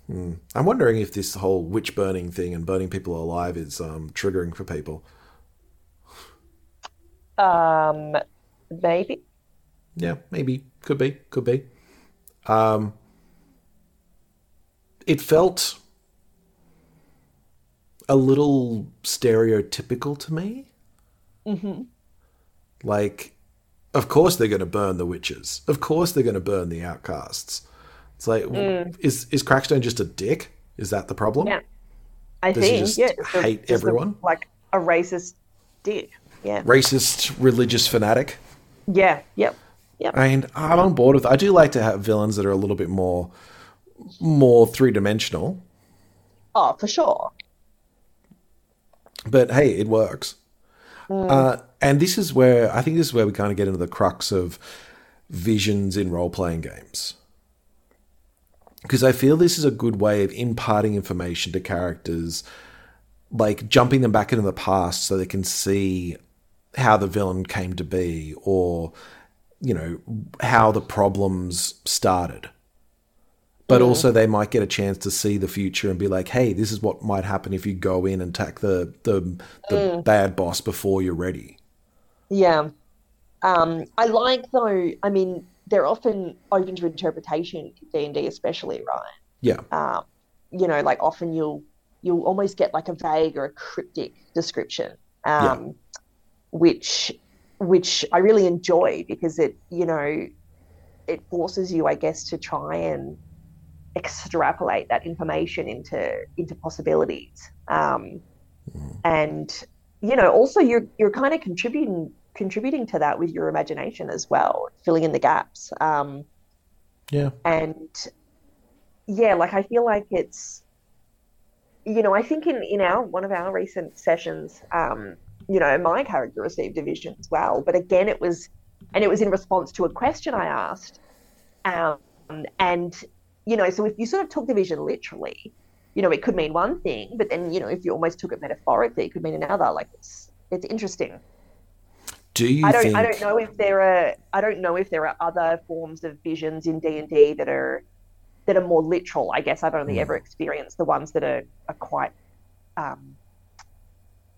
hmm, I'm wondering if this whole witch burning thing and burning people alive is um, triggering for people.
um, maybe.
Yeah, maybe, could be, could be. Um, it felt a little stereotypical to me.
hmm
Like, of course they're going to burn the witches. Of course they're going to burn the outcasts. It's like,
Mm.
is is Crackstone just a dick? Is that the problem?
Yeah. I
Does he
think
just
yeah, just a-
hate
just a-
everyone?
like a racist dick. Yeah.
Racist, religious fanatic.
Yeah. Yep. Yep.
I mean, I'm on board with. I do like to have villains that are a little bit more, more three dimensional.
Oh, for sure.
But hey, it works. Uh, and this is where I think this is where we kind of get into the crux of visions in role playing games. Because I feel this is a good way of imparting information to characters, like jumping them back into the past so they can see how the villain came to be or, you know, how the problems started. But also, they might get a chance to see the future and be like, "Hey, this is what might happen if you go in and attack the the, the bad boss before you're ready."
Yeah. Um, I like though. I mean, they're often open to interpretation. D and D, especially, right?
Yeah,
Um, you know, like often you'll you'll almost get like a vague or a cryptic description, um, which which I really enjoy because it you know it forces you, I guess, to try and extrapolate that information into into possibilities. Um, and you know, also you're you're kind of contributing contributing to that with your imagination as well, filling in the gaps. Um,
yeah,
and yeah, like I feel like it's you know, I think in in our one of our recent sessions, um, you know, my character received a vision as well, but again, it was and it was in response to a question I asked, um, and you know, so if you sort of took the vision literally, you know, it could mean one thing, but then you know, if you almost took it metaphorically, it could mean another. Like it's it's interesting.
Do you
I don't
think?
I don't know if there are I don't know if there are other forms of visions in D and D that are that are more literal. I guess I've
Hmm.
only ever experienced the ones that are, are quite um,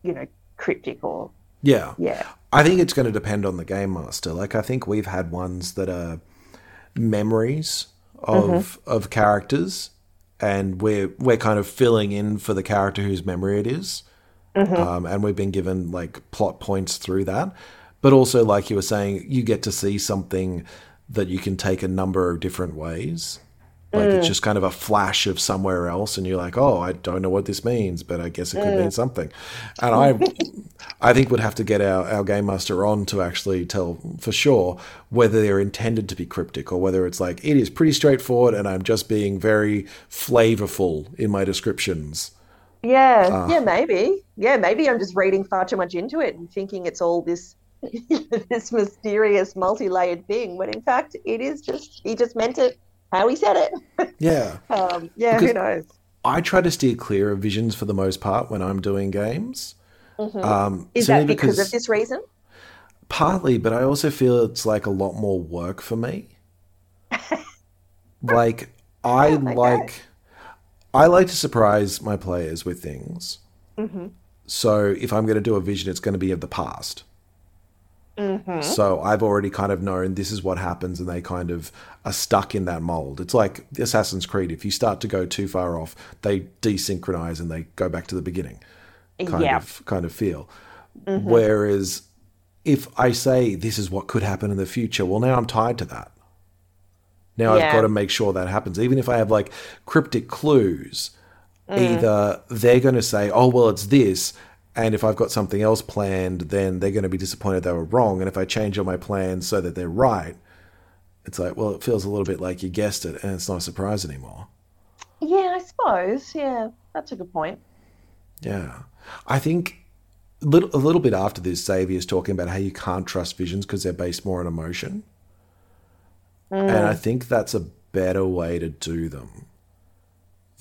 you know, cryptic or
Yeah,
yeah.
I think it's going to depend on the game master. Like, I think we've had ones that are memories of of characters, and we're we're kind of filling in for the character whose memory it is. Um, and we've been given like plot points through that. But also, like you were saying, you get to see something that you can take a number of different ways. Like it's just kind of a flash of somewhere else, and you're like, "Oh, I don't know what this means, but I guess it could mean something." And I, I think would have to get our, our game master on to actually tell for sure whether they're intended to be cryptic or whether it's like it is pretty straightforward, and I'm just being very flavorful in my descriptions.
Yeah,
Ah.
yeah, maybe. Yeah, maybe I'm just reading far too much into it and thinking it's all this <laughs> this mysterious, multi-layered thing, when in fact it is just he just meant it how he said it.
Yeah. <laughs>
Um, yeah, who knows?
I try to steer clear of visions for the most part when I'm doing games. Um,
Mm-hmm. Is that because, of this reason?
Partly, but I also feel it's like a lot more work for me. <laughs> like I like I like to surprise my players with things. So if I'm going to do a vision, it's going to be of the past. Mm-hmm. So I've already kind of known this is what happens, and they kind of are stuck in that mold. It's like Assassin's Creed. If you start to go too far off, they desynchronize and they go back to the beginning kind
Yeah.
of kind of feel. Mm-hmm. Whereas if I say this is what could happen in the future, well now I'm tied to that. Now I've got to make sure that happens. Even if I have like cryptic clues, mm. either they're going to say, "Oh well, it's this," and if I've got something else planned, then they're going to be disappointed they were wrong. And if I change all my plans so that they're right, it's like, well, it feels a little bit like you guessed it, and it's not a surprise anymore.
Yeah, I suppose. Yeah, that's a good point.
Yeah. I think little, a little bit after this, Xavier's talking about how you can't trust visions because they're based more on emotion. And mm. I think that's a better way to do them.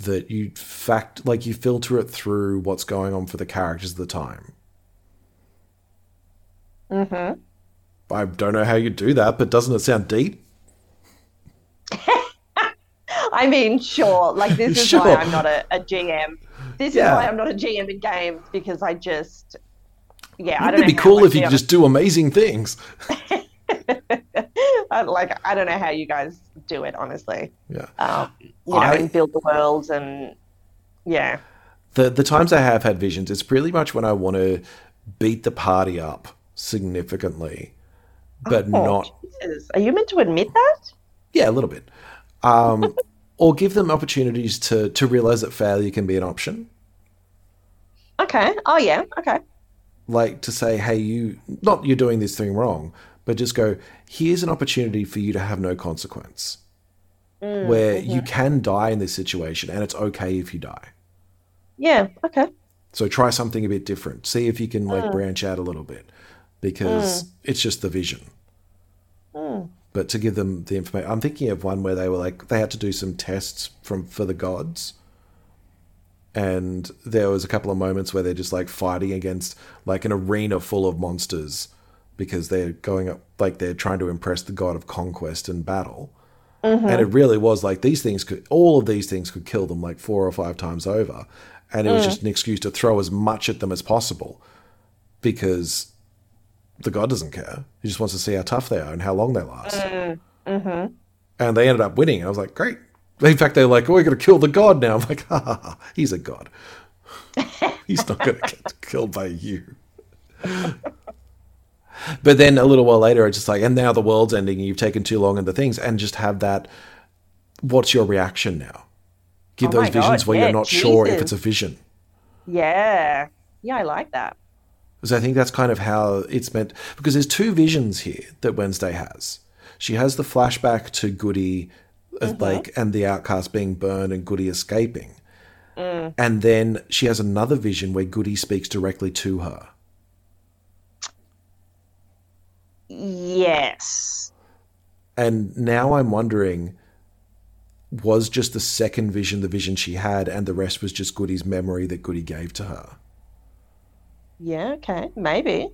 That you fact, like you filter it through what's going on for the characters at the time. Mm-hmm. I don't know how you do that, but doesn't it sound deep? <laughs>
I mean, sure. Like this is
Sure.
why I'm not a, a GM. This
Yeah.
is why I'm not a GM in games because I just, yeah,
Wouldn't
don't
it be cool if you could just do amazing things? <laughs> <laughs>
Like I don't know how you guys do it, honestly.
Yeah.
Um, you know,
I-
and build the worlds and yeah,
The the times I have had visions, it's pretty much when I want to beat the party up significantly, but
Oh,
not
Jesus. Are you meant to admit that?
yeah, a little bit. Um, <laughs> or give them opportunities to to realize that failure can be an option.
Okay. Oh yeah. Okay.
Like to say, hey, you not you're doing this thing wrong, but just go, here's an opportunity for you to have no consequence. Mm, where you can die in this situation and it's okay if you die.
Yeah. Okay.
So try something a bit different. See if you can like mm. branch out a little bit because mm. it's just the vision. But to give them the information, I'm thinking of one where they were like they had to do some tests from for the gods, and there was a couple of moments where they're just like fighting against like an arena full of monsters because they're going up like they're trying to impress the god of conquest and battle. Mm-hmm. And it really was like these things could, all of these things could kill them like four or five times over. And it was mm. just an excuse to throw as much at them as possible because the god doesn't care. He just wants to see how tough they are and how long they last. Mm-hmm. Mm-hmm. And they ended up winning. I was like, great. In fact, they're like, oh, we're going to kill the god now. I'm like, ha ha ha, he's a god. <laughs> he's not going to get killed by you. <laughs> But then a little while later, it's just like, and now the world's ending, and you've taken too long in the things, and just have that. What's your reaction now? Give
Oh
those
my God,
visions where
yeah,
you're not sure if it's a vision.
Yeah. Yeah, I like that.
Because I think that's kind of how it's meant. Because there's two visions here that Wednesday has. She has the flashback to Goody, uh, like, and the outcast being burned and Goody escaping. And then she has another vision where Goody speaks directly to her.
Yes.
And now I'm wondering was just the second vision the vision she had, and the rest was just Goody's memory that Goody gave to her?
Yeah. Okay. Maybe.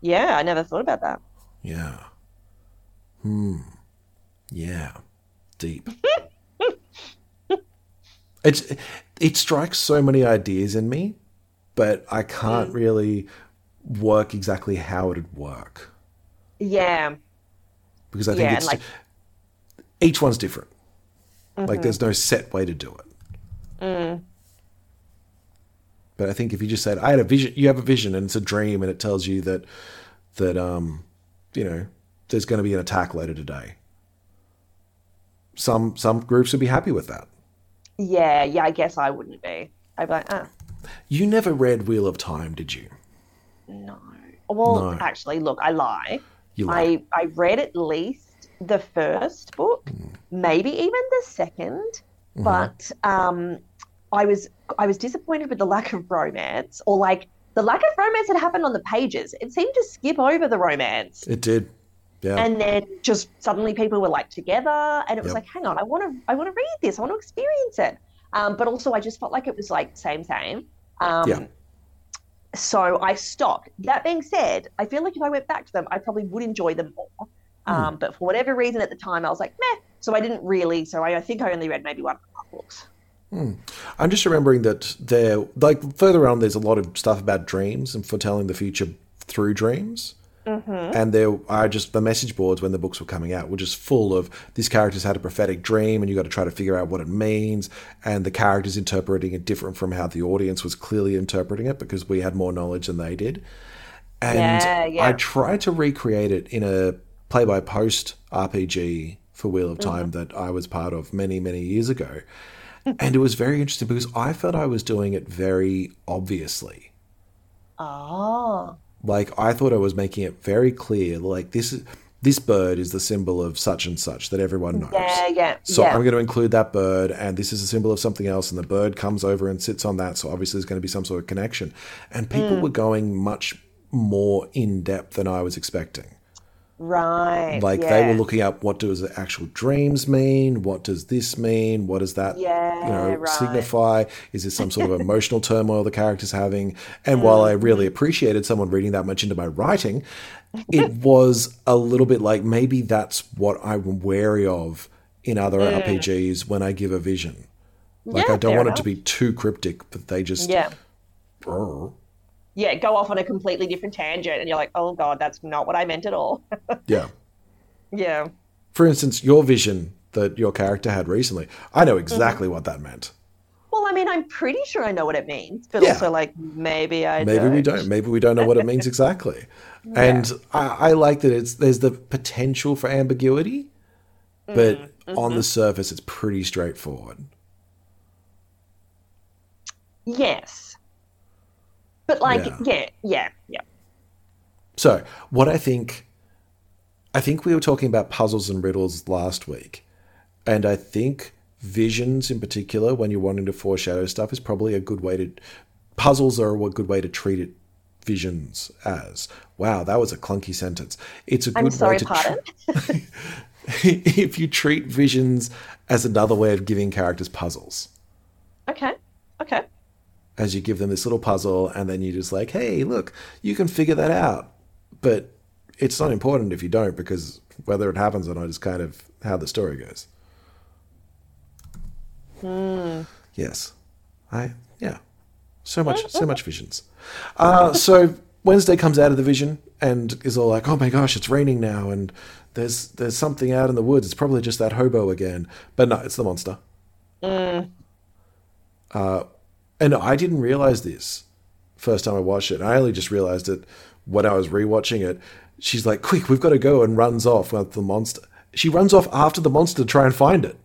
Yeah, I never thought about that.
Yeah. Hmm. Yeah. Deep. <laughs> it's it strikes so many ideas in me, but I can't really work exactly how it'd work
Yeah.
because I think
Yeah,
it's
like-
each one's different. Like there's no set way to do it. But I think if you just said, "I had a vision," you have a vision, and it's a dream, and it tells you that that um, you know, there's going to be an attack later today. Some some groups would be happy with that.
Yeah. Yeah. I guess I wouldn't be. I'd be like, ah,
You never read Wheel of Time, did you?
no. Well,
No.
actually, look, I lie.
You.
I I read at least the first book,
Mm.
maybe even the 2nd
Mm-hmm.
but um, I was I was disappointed with the lack of romance, or like the lack of romance that happened on the pages. It seemed to skip over the romance,
It did. Yeah.
and then just suddenly people were like together, and it was
Yep.
like, hang on, I want to I want to read this, I want to experience it. Um, but also, I just felt like it was like same same. Um,
Yeah.
So I stopped. That being said, I feel like if I went back to them, I probably would enjoy them more.
Hmm.
Um, but for whatever reason at the time, I was like, meh. So I didn't really. So I, I think I only read maybe one one and a half books.
I'm just remembering that there, like further on, there's a lot of stuff about dreams and foretelling the future through dreams. Mm-hmm. And there are just the message boards when the books were coming out were just full of this character's had a prophetic dream, and you got to try to figure out what it means. And the characters interpreting it different from how the audience was clearly interpreting it because we had more knowledge than they did. And
Yeah, yeah.
I tried to recreate it in a play by post RPG for Wheel of Time mm-hmm. that I was part of many, many years ago. and it was very interesting because I felt I was doing it very obviously. <laughs>
Oh.
Like I thought I was making it very clear, like this is this bird is the symbol of such and such that everyone knows.
Yeah, yeah,
So
yeah.
I'm going to include that bird, and this is a symbol of something else, and the bird comes over and sits on that. So obviously there's going to be some sort of connection. And people
Mm.
were going much more in depth than I was expecting.
Right.
Like
yeah.
they were looking up what does the actual dreams mean? What does this mean? What does that
Yeah,
you know
right.
signify? Is this some sort of <laughs> emotional turmoil the character's having? And while I really appreciated someone reading that much into my writing, it <laughs> was a little bit like maybe that's what I'm wary of in other RPGs when I give a vision. Like
Mm. Yeah,
I don't want it to be too cryptic, but they just
Yeah.
Brr.
Yeah, go off on a completely different tangent, and you're like, oh god, that's not what I meant at all. <laughs>
yeah.
yeah.
For instance, your vision that your character had recently, I know
Mm-hmm.
exactly what that meant.
Well, I mean, I'm pretty sure I know what it means, but
Yeah.
also like maybe I
maybe
don't.
we don't maybe we don't know what it means exactly <laughs> and I, I like that it's there's the potential for ambiguity but
Mm-hmm.
on the surface it's pretty straightforward
Yes. But like,
Yeah.
yeah, yeah, yeah.
so what i think i think we were talking about puzzles and riddles last week and i think visions in particular when you're wanting to foreshadow stuff is probably a good way to puzzles are a good way to treat it visions as wow that was a clunky sentence it's a good
I'm sorry,
way to tr- <laughs> if you treat visions as another way of giving characters puzzles.
okay, okay.
As you give them this little puzzle, and then you're just like, hey, look, you can figure that out. But it's not important if you don't, because whether it happens or not is kind of how the story goes. Yes. I, yeah. So much, so much visions. Uh, so Wednesday comes out of the vision and is all like, "Oh my gosh, it's raining now, and there's there's something out in the woods. It's probably just that hobo again." But no, it's the monster. Uh, and I didn't realize this first time I watched it. I only just realized it when I was rewatching it. She's like, "Quick, we've got to go!" and runs off with the monster. She runs off after the monster to try and find it.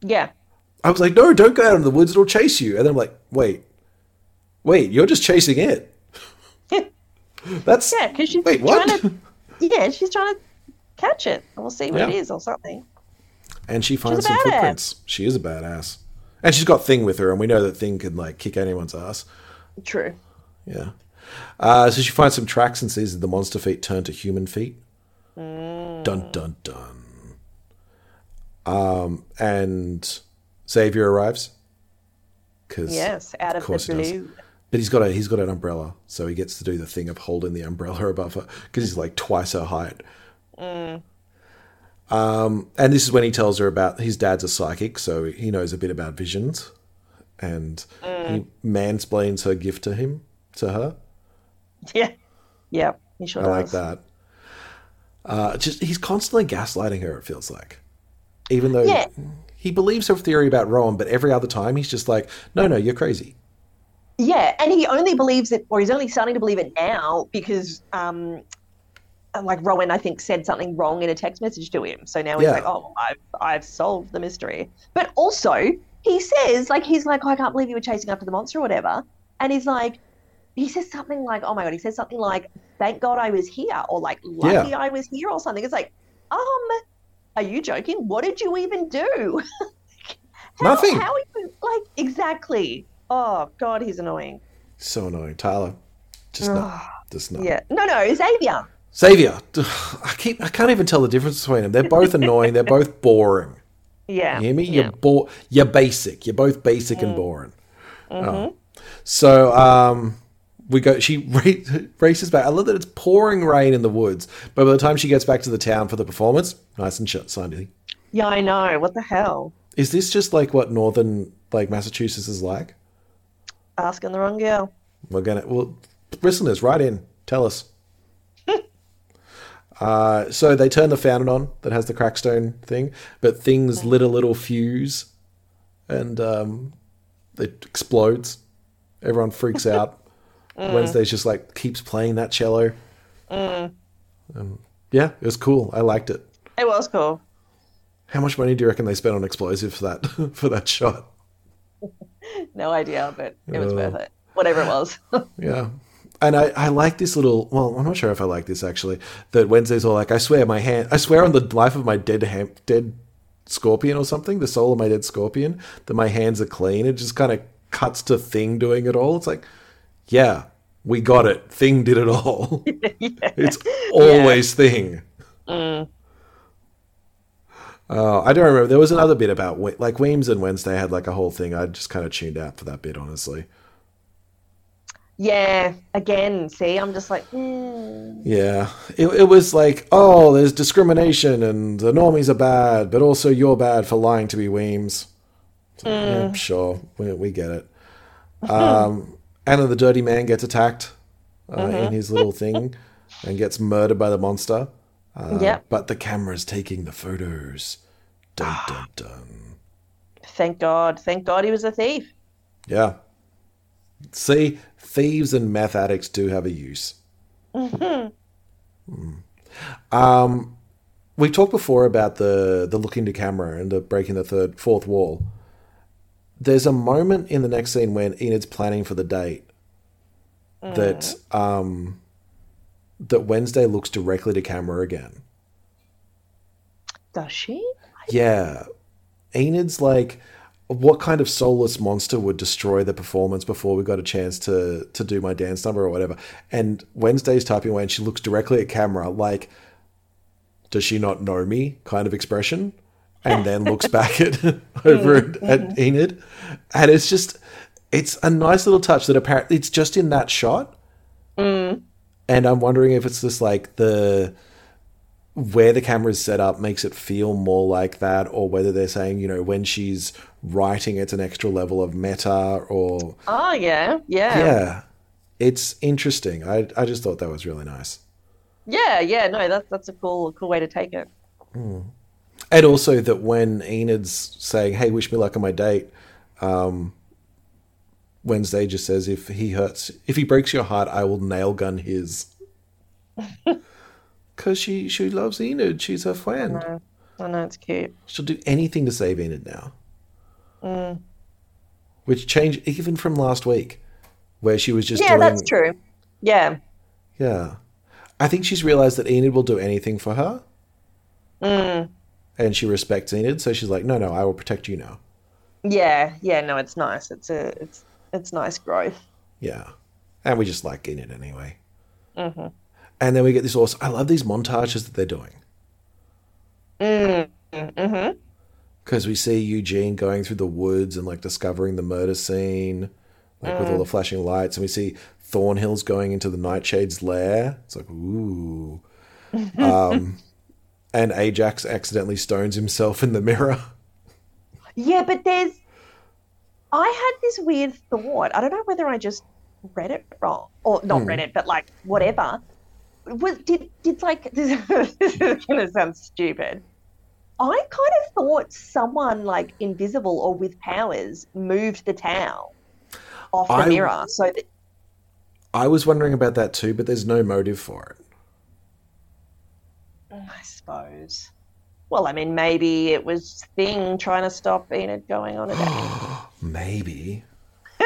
Yeah.
I was like, "No, don't go out in the woods; it'll chase you." And then I'm like, "Wait, wait, you're just chasing it." <laughs> That's
Yeah, because she's
Wait, what?
trying to. Yeah, she's trying to catch it. We'll see what it
Yeah.
is or something.
and she finds some footprints. She is a badass, and she's got Thing with her, and we know that Thing can like kick anyone's ass.
True.
Yeah. Uh, so she finds some tracks and sees that the monster feet turn to human feet.
Mm.
Dun dun dun. Um, and Xavier arrives. Cause
Yes, out of the
course he does.
blue.
But he's got a he's got an umbrella, so he gets to do the thing of holding the umbrella above her because he's like twice her height.
Mm.
Um, and this is when he tells her about his dad's a psychic, so he knows a bit about visions, and
Mm.
he mansplains her gift to him to her. <laughs>
Yeah. Yeah. He sure
I like that. Uh, just he's constantly gaslighting her. It feels like, even though
Yeah.
he believes her theory about Rowan, but every other time he's just like, "No, no, you're crazy."
Yeah, and he only believes it, or he's only starting to believe it now because, um, like Rowan, I think said something wrong in a text message to him. So now he's
Yeah.
like, "Oh, I've I've solved the mystery." But also, he says, like, he's like, oh, "I can't believe you were chasing after the monster or whatever," and he's like, he says something like, "Oh my god," he says something like, "Thank God I was here," or like, "Lucky
Yeah.
I was here," or something. It's like, um, are you joking? What did you even do? <laughs> How,
Nothing.
How are you like exactly? Oh God, he's annoying.
So annoying. Tyler. Just not. Just not.
Yeah. No, no, Xavier.
Xavier. <sighs> I keep. I can't even tell the difference between them. They're both annoying. They're both <laughs> boring.
Yeah.
You hear me?
Yeah.
You're bo- You're basic. You're both basic and boring.
Mm-hmm.
Oh. So um, we go. She <laughs> ra- races back. I love that it's pouring rain in the woods, but by the time she gets back to the town for the performance, nice and shut, sunny.
Yeah, I know. What the hell?
Is this just like what northern like Massachusetts is like?
Asking the wrong girl.
We're gonna well, listeners, write in, tell us. Uh, so they turn the fountain on that has the Crackstone thing, but things lit a little fuse, and um, it explodes. Everyone freaks out. <laughs> Wednesday's just like keeps playing that cello. Um, yeah, it was cool. I liked it.
It was cool.
How much money do you reckon they spent on explosives for that <laughs> for that shot? <laughs>
No idea, but it was
Oh.
worth it. Whatever it was.
Yeah. And I, I like this little. Well, I'm not sure if I like this actually. That Wednesday's all like, I swear my hand, I swear on the life of my dead ham, dead scorpion or something, the soul of my dead scorpion, that my hands are clean. It just kind of cuts to Thing doing it all. It's like, yeah, we got it. Thing did it all. <laughs> <laughs> It's always Thing. Oh, I don't remember. There was another bit about like Weems and Wednesday had like a whole thing. I just kind of tuned out for that bit, honestly.
Yeah. Again, see, I'm just like, mm.
Yeah, it, it was like, oh, there's discrimination and the normies are bad, but also you're bad for lying to be Weems. So, Yeah, sure, we, we get it. Um, and then the dirty man gets attacked uh, in his little thing and gets murdered by the monster. Uh,
Yep.
But the camera's taking the photos. Dun dun <gasps> dun.
thank God. Thank God he was a thief.
Yeah. See, thieves and meth addicts do have a use. Mm. Um, we talked before about the the looking to camera and the breaking the third fourth wall. There's a moment in the next scene when Enid's planning for the date that um that Wednesday looks directly to camera again.
Does she?
Yeah. Enid's like, what kind of soulless monster would destroy the performance before we got a chance to to do my dance number or whatever? And Wednesday's typing away and she looks directly at camera like, does she not know me? kind of expression. And then looks <laughs> back at <laughs> over at, mm-hmm. at Enid. And it's just it's a nice little touch that apparently it's just in that shot. Mm. And I'm wondering if it's just like the where the camera is set up makes it feel more like that, or whether they're saying, you know, when she's writing, it's an extra level of meta, or
Oh, yeah. Yeah.
yeah, it's interesting. I I just thought that was really nice,
Yeah, yeah. No, that's, that's a cool, cool way to take it.
and also that when Enid's saying, "Hey, wish me luck on my date," um, Wednesday just says, "If he hurts, if he breaks your heart, I will nail gun his." <laughs> Because she, she loves Enid. She's her friend.
I know, it's cute.
She'll do anything to save Enid now. Mm. Which changed even from last week, where she was just
Yeah,
doing.
that's true. Yeah.
Yeah, I think she's realized that Enid will do anything for her, mm. and she respects Enid. So she's like, "No, no, I will protect you now."
Yeah, yeah, no, it's nice. It's a it's it's nice growth.
Yeah, and we just like Enid anyway. Mm-hmm. And then we get this awesome. I love these montages that they're doing. Mm, mm-hmm. Because we see Eugene going through the woods and like discovering the murder scene, like with all the flashing lights, and we see Thornhill's going into the Nightshade's lair. It's like ooh, <laughs> um, and Ajax accidentally stones himself in the mirror.
Yeah, but there's I had this weird thought. I don't know whether I just read it wrong or not read it, but like whatever. Was did did like this, <laughs> this is gonna sound stupid. I kind of thought someone like invisible or with powers moved the towel off the
I-
mirror. So that,
I was wondering about that too, but there's no motive for it.
I suppose. Well, I mean, maybe it was Thing trying to stop Enid going on a date. <gasps>
Maybe. <laughs>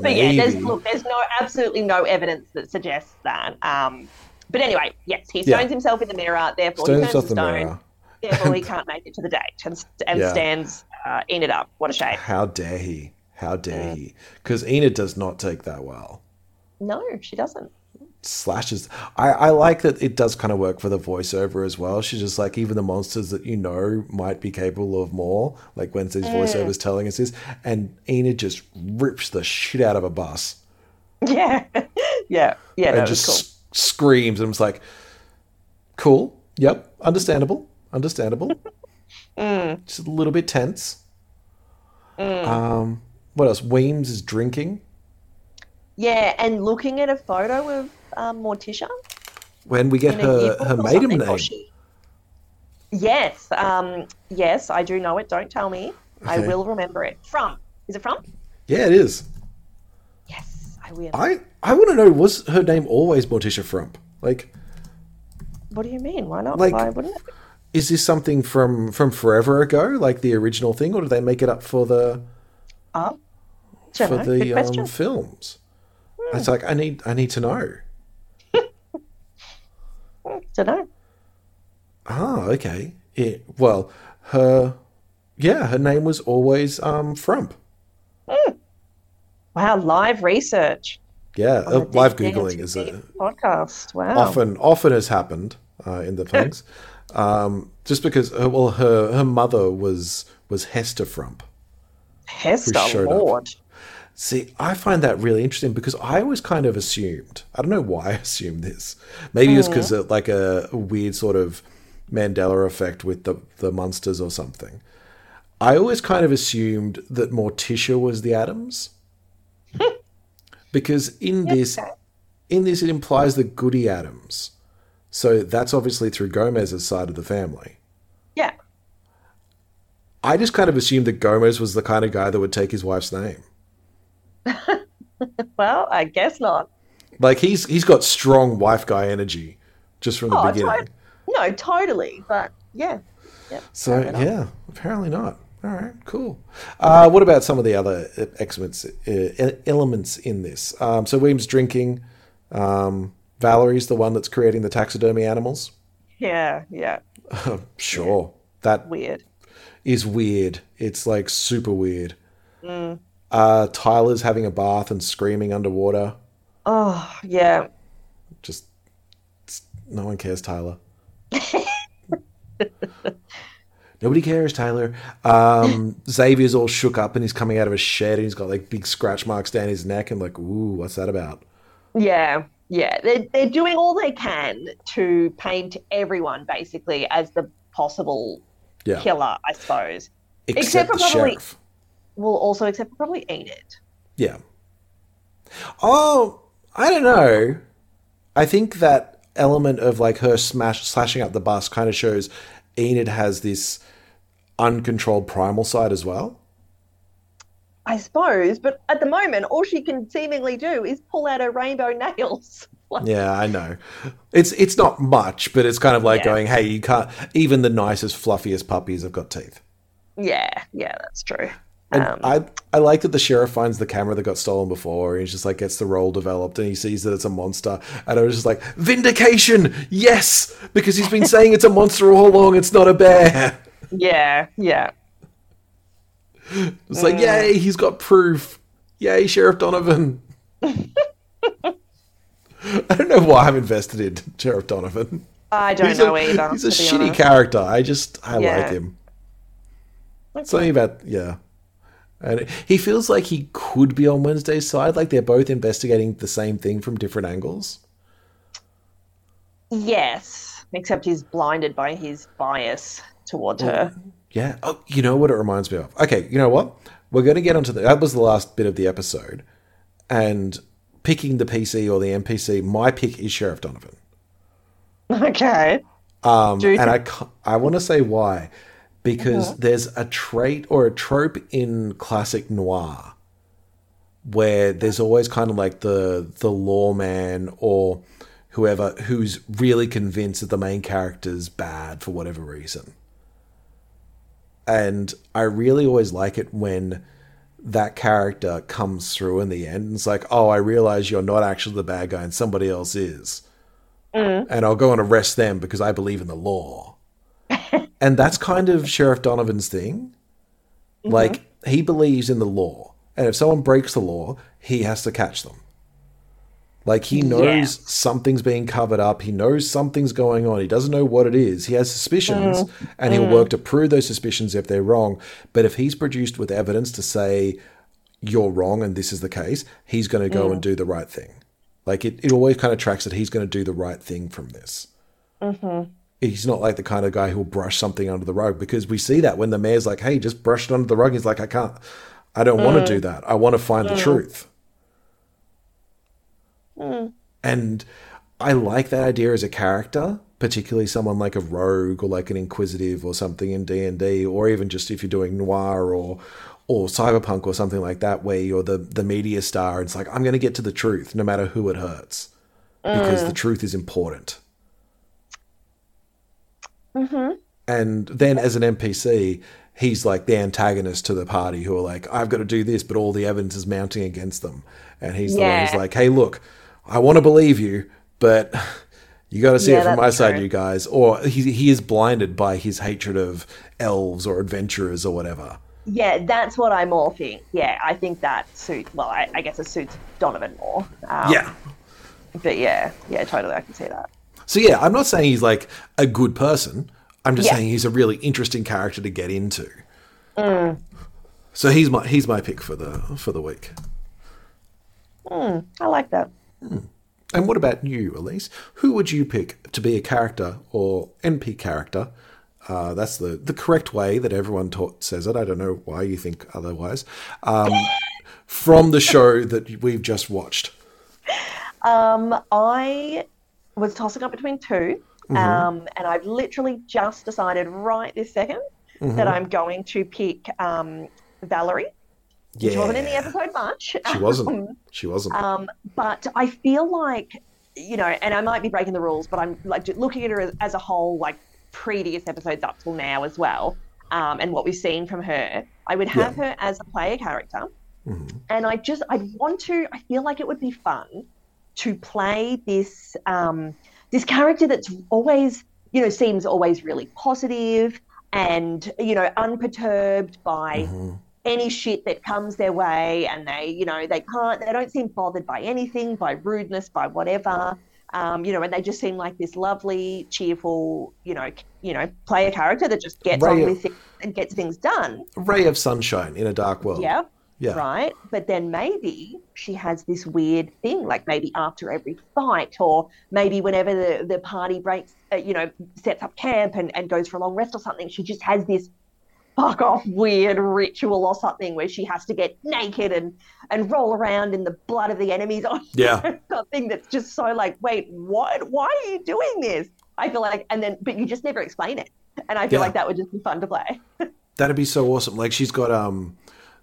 But yeah, there's look, there's no absolutely no evidence that suggests that. Um, but anyway, yes, he stones
Yeah.
himself in the mirror, therefore
Stones
he turns to
the
stone,
mirror.
Therefore he can't make it to the date and, and
Yeah.
stands uh, Enid up. What a shame.
How dare he? How dare he? Because Enid does not take that well.
No, she doesn't.
Slashes. I, I like that it does kind of work for the voiceover as well. She's just like, even the monsters that you know might be capable of more, like when these voiceovers telling us this, and Enid just rips the shit out of a bus <laughs>
Yeah, yeah, yeah.
And
it
just
cool.
screams and was like, cool, yep, understandable, understandable. <laughs>
Mm.
Just a little bit tense. Um, what else? Weems is drinking.
Yeah, and looking at a photo of um, Morticia
When we get her her maiden name,
she- Yes, um, yes, I do know it. Don't tell me. I will remember it. From is it from?
yeah, it is.
Yes, I will.
I I want to know was her name always Morticia Frump? Like,
What do you mean? Why not?
Like-
Why wouldn't it?
Is this something from from forever ago, like the original thing, or do they make it up for the
don't
for
know.
The um, films? It's like I need I need to know. <laughs>
don't know.
Ah, okay. Yeah, well, her yeah, her name was always um Frump.
Wow, live research.
Yeah, uh, live googling is a
podcast. Wow.
often often has happened uh, in the things. <laughs> um, just because uh, well her her mother was was Hester Frump.
Hester
showed up. See, I find that really interesting because I always kind of assumed. I don't know why I assumed this. Maybe it's because of like a, a weird sort of Mandela effect with the the monsters or something. I always kind of assumed that Morticia was the Addams. <laughs> because in this in this it implies the Goody Addams. So that's obviously through Gomez's side of the family.
Yeah.
I just kind of assumed that Gomez was the kind of guy that would take his wife's name. <laughs>
Well, I guess not.
Like he's he's got strong wife guy energy just from the
Oh,
beginning.
tot- no, totally. But yeah. yeah.
So yeah, apparently not. All right, cool. Uh, what about some of the other elements uh, elements in this? Um, so William's drinking. Um, Valerie's the one that's creating the taxidermy animals.
Yeah, yeah. <laughs>
Sure, that
Weird.
is weird. It's like super weird.
Mm.
Uh, Tyler's having a bath and screaming underwater.
Oh, yeah.
Just no one cares, Tyler. <laughs> Nobody cares, Tyler. Um, Xavier's all shook up and he's coming out of a shed and he's got like big scratch marks down his neck and like, ooh, what's that about?
Yeah, yeah. They're, they're doing all they can to paint everyone basically as the possible
Yeah,
killer, I suppose.
except,
except for
the
probably-
sheriff.
Well, also, except for probably Enid.
Yeah. Oh, I don't know. I think that element of like her smash slashing up the bus kind of shows Enid has this uncontrolled primal side as well.
I suppose, but at the moment, all she can seemingly do is pull out her rainbow nails. <laughs> Like,
Yeah, I know. It's it's not much, but it's kind of like
Yeah.
going, hey, you can't. Even the nicest, fluffiest puppies have got teeth.
yeah, yeah, that's true.
And
Um,
I I like that the sheriff finds the camera that got stolen before, and he's just like gets the role developed, and he sees that it's a monster, and I was just like, vindication, yes, because he's been <laughs> saying it's a monster all along. It's not a bear.
yeah, yeah.
It's like, yay, he's got proof. Yay, Sheriff Donovan. <laughs> I don't know why I'm invested in Sheriff Donovan.
I don't
he's
know
a,
either.
He's a shitty
honest.
character. I just I
Yeah.
like him. Something about yeah. And he feels like he could be on Wednesday's side, like they're both investigating the same thing from different angles.
Yes, except he's blinded by his bias towards her.
Yeah. Oh, you know what it reminds me of? Okay, you know what? We're going to get onto the. That was the last bit of the episode, and picking the PC or the NPC. My pick is Sheriff Donovan.
Okay.
Um, and I, I want to say why. Because
Uh-huh.
there's a trait or a trope in classic noir where there's always kind of like the the lawman or whoever who's really convinced that the main character's bad for whatever reason. And I really always like it when that character comes through in the end and it's like, oh, I realize you're not actually the bad guy and somebody else is mm. and I'll go and arrest them because I believe in the law. <laughs> and that's kind of Sheriff Donovan's thing. Like mm-hmm. he believes in the law, and if someone breaks the law, he has to catch them. Like he knows something's being covered up. He knows something's going on. He doesn't know what it is. He has suspicions, mm. and he'll mm. work to prove those suspicions if they're wrong. But if he's produced with evidence to say you're wrong and this is the case, he's going to go and mm. do the right thing. Like it, it always kind of tracks that he's going to do the right thing from this. Mm-hmm. He's not like the kind of guy who'll brush something under the rug because we see that when the mayor's like, "Hey, just brush it under the rug." He's like, "I can't. I don't want to do that. I want to find the truth." And I like that idea as a character, particularly someone like a rogue or like an inquisitive or something in D and D, or even just if you're doing noir or or cyberpunk or something like that, where you're the the media star. It's like I'm going to get to the truth, no matter who it hurts, because the truth is important. Mm-hmm. And then as an NPC, he's like the antagonist to the party who are like, I've got to do this, but all the evidence is mounting against them. And he's the one who's like, hey, look, I want to believe you, but you got to see
Yeah,
it from my side, you guys. Or he, he is blinded by his hatred of elves or adventurers or whatever.
Yeah, that's what I more think. Yeah, I think that suits. Well, I, I guess it suits Donovan more. Um,
yeah.
But yeah, yeah, totally, I can see that.
So yeah, I'm not saying he's like a good person. I'm just
Yeah.
saying he's a really interesting character to get into.
Mm.
So he's my he's my pick for the for the week.
I like that.
And what about you, Elise? Who would you pick to be a character or NP character? Uh, that's the, the correct way that everyone taught, says it. I don't know why you think otherwise. Um, from the show that we've just watched.
Um, I was tossing up between 2
Mm-hmm.
um, and I've literally just decided right this 2nd
Mm-hmm.
that I'm going to pick um, Valerie.
Yeah,
She wasn't in the episode much.
She wasn't. She wasn't.
Um, but I feel like, you know, and I might be breaking the rules, but I'm like looking at her as, as a whole, like previous episodes up till now as well, um, and what we've seen from her. I would have her as a player character, and I just I want to. I feel like it would be fun to play this um, this character that's always, you know, seems always really positive and you know unperturbed by any shit that comes their way and they you know they can't they don't seem bothered by anything by rudeness by whatever um, you know and they just seem like this lovely cheerful you know you know player character that just gets on
Right.
with things and gets things done
Ray of sunshine in a dark world.
yeah
Yeah.
right but then maybe she has this weird thing like maybe after every fight or maybe whenever the, the party breaks uh, you know sets up camp and, and goes for a long rest or something she just has this fuck off weird ritual or something where she has to get naked and and roll around in the blood of the enemies or <laughs>
Yeah.
something that's just so like wait what why are you doing this i feel like and then but you just never explain it and i feel
Yeah.
like that would just be fun to play <laughs>
That'd be so awesome. Like she's got um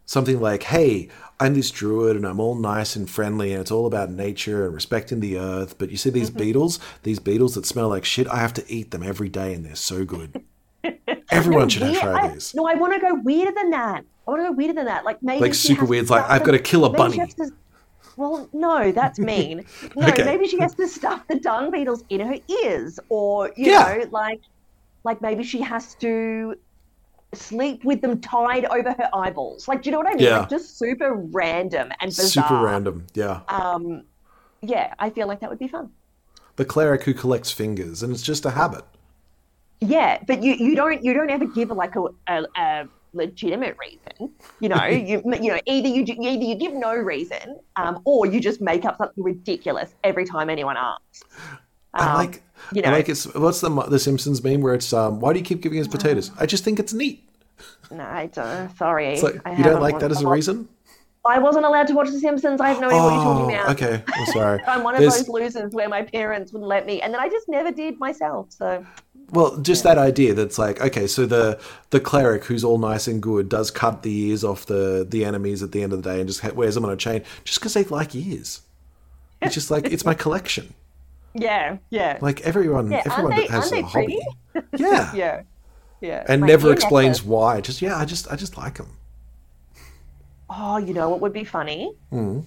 something like, "Hey, I'm this druid and I'm all nice and friendly and it's all about nature and respecting the earth, but you see these beetles, these beetles that smell like shit, I have to eat them every day and they're so good." <laughs> Everyone should have
Weird-
tried
I-
these.
No, I want to go weirder than that. I want to go weirder than that. Like maybe
Like super weird, like, I've gotta kill a bunny.
to- well, no, that's mean. <laughs> No,
Okay.
maybe she has to stuff the dung beetles in her ears, or you
Yeah.
know, like, like maybe she has to sleep with them tied over her eyeballs. Like, do you know what I mean?
Yeah.
Like, just super random and bizarre.
Super random. Yeah.
Um, yeah, I feel like that would be fun.
The cleric who collects fingers and it's just a habit.
Yeah, but you, you don't you don't ever give like a, a, a legitimate reason. You know, <laughs> you you know either you either you give no reason, um, or you just make up something ridiculous every time anyone asks.
I
Um,
like
you
I
know-
like it's what's the the Simpsons meme where it's um why do you keep giving us potatoes? I just think it's neat.
No, I don't. Sorry,
It's like
I
you don't like that as a reason?
I wasn't allowed to watch The Simpsons. I have no idea what you're talking
Oh,
about.
okay. I'm sorry. <laughs>
I'm one of
There's-
those losers where my parents wouldn't let me, and then I just never did myself. So
Well, just that idea that's like, okay, so the the cleric who's all nice and good does cut the ears off the the enemies at the end of the day and just wears them on a chain just because they like ears. It's just like it's my collection.
yeah, yeah,
Like everyone,
Yeah,
everyone
they-
has a hobby. <laughs> <laughs> Yeah.
yeah, yeah.
and never explains
necklace.
why. Just yeah, I just I just like them.
Oh, you know what would be funny
Hmm.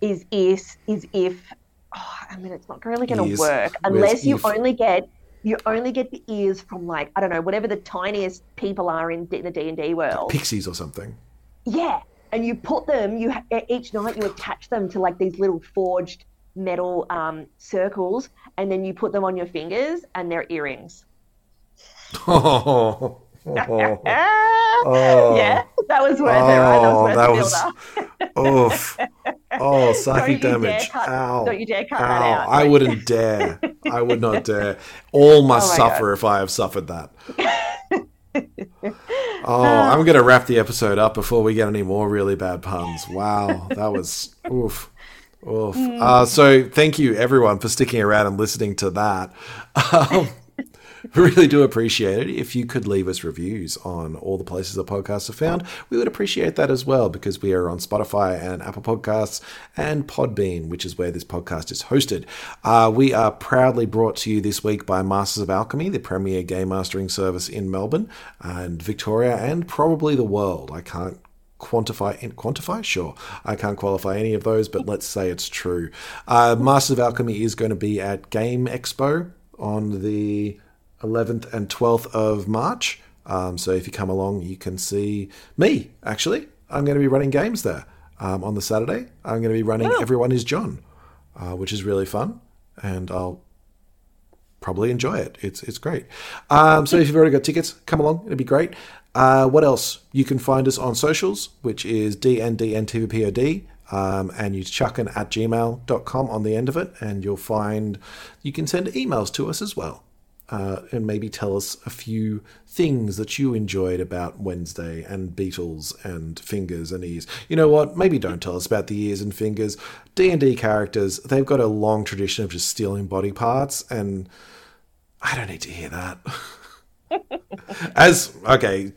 is if is if oh, I mean it's not really going to work
Where's
unless you
if?
only get you only get the ears from like I don't know whatever the tiniest people are in, in the D and D world.
Pixies or something.
Yeah, and you put them. You each night you attach them to like these little forged metal um, circles, and then you put them on your fingers, and they're earrings.
Oh, <laughs>
Ah, <laughs> yeah, that was worth it, right? That was
oh,
worth
that
the
was. <laughs> Oof. <laughs> Oh, psychic damage.
cut-
Ow.
don't you dare cut
Ow.
that out.
I wouldn't <laughs> dare. I would not <laughs> dare. All must
Oh
suffer if I have suffered that. Oh, I'm going to wrap the episode up before we get any more really bad puns. Wow, that was oof. Oof. Uh, so, thank you everyone for sticking around and listening to that. Um, really do appreciate it. If you could leave us reviews on all the places the podcasts are found, we would appreciate that as well because we are on Spotify and Apple Podcasts and Podbean, which is where this podcast is hosted. Uh, we are proudly brought to you this week by Masters of Alchemy, the premier game mastering service in Melbourne and Victoria and probably the world. I can't quantify and quantify sure i can't qualify any of those but let's say it's true uh, masters of alchemy is going to be at game expo on the 11th and 12th of march um, so if you come along you can see me actually i'm going to be running games there um, on the saturday i'm going to be running everyone is john uh, which is really fun and i'll probably enjoy it. It's it's great. Um, so if you've already got tickets, come along. It'd be great. Uh, what else? You can find us on socials, which is DNDNTVPOD. Um, and you chuck in at gmail.com on the end of it, and you'll find you can send emails to us as well. Uh, and maybe tell us a few things that you enjoyed about Wednesday and beetles and fingers and ears. You know what? Maybe don't tell us about the ears and fingers. D and D characters, they've got a long tradition of just stealing body parts, and I don't need to hear that. <laughs> As okay,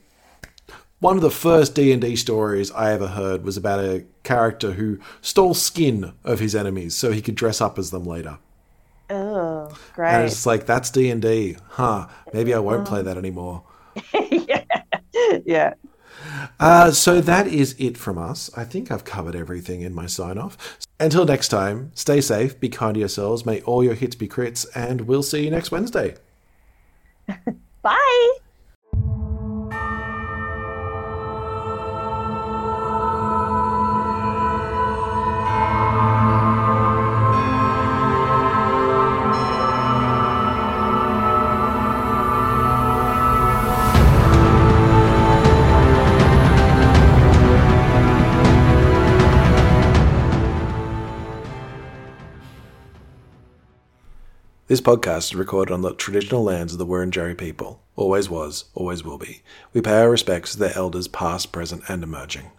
one of the first D and D stories I ever heard was about a character who stole skin of his enemies so he could dress up as them later.
Oh,
And it's like that's D and D, huh? Maybe I won't play that anymore. <laughs>
yeah.
Uh, so that is it from us. I think I've covered everything in my sign off. Until next time, stay safe, be kind to yourselves, may all your hits be crits, and we'll see you next Wednesday. <laughs>
Bye.
This podcast is recorded on the traditional lands of the Wurundjeri people. Always was, always will be. We pay our respects to their elders past, present, and emerging.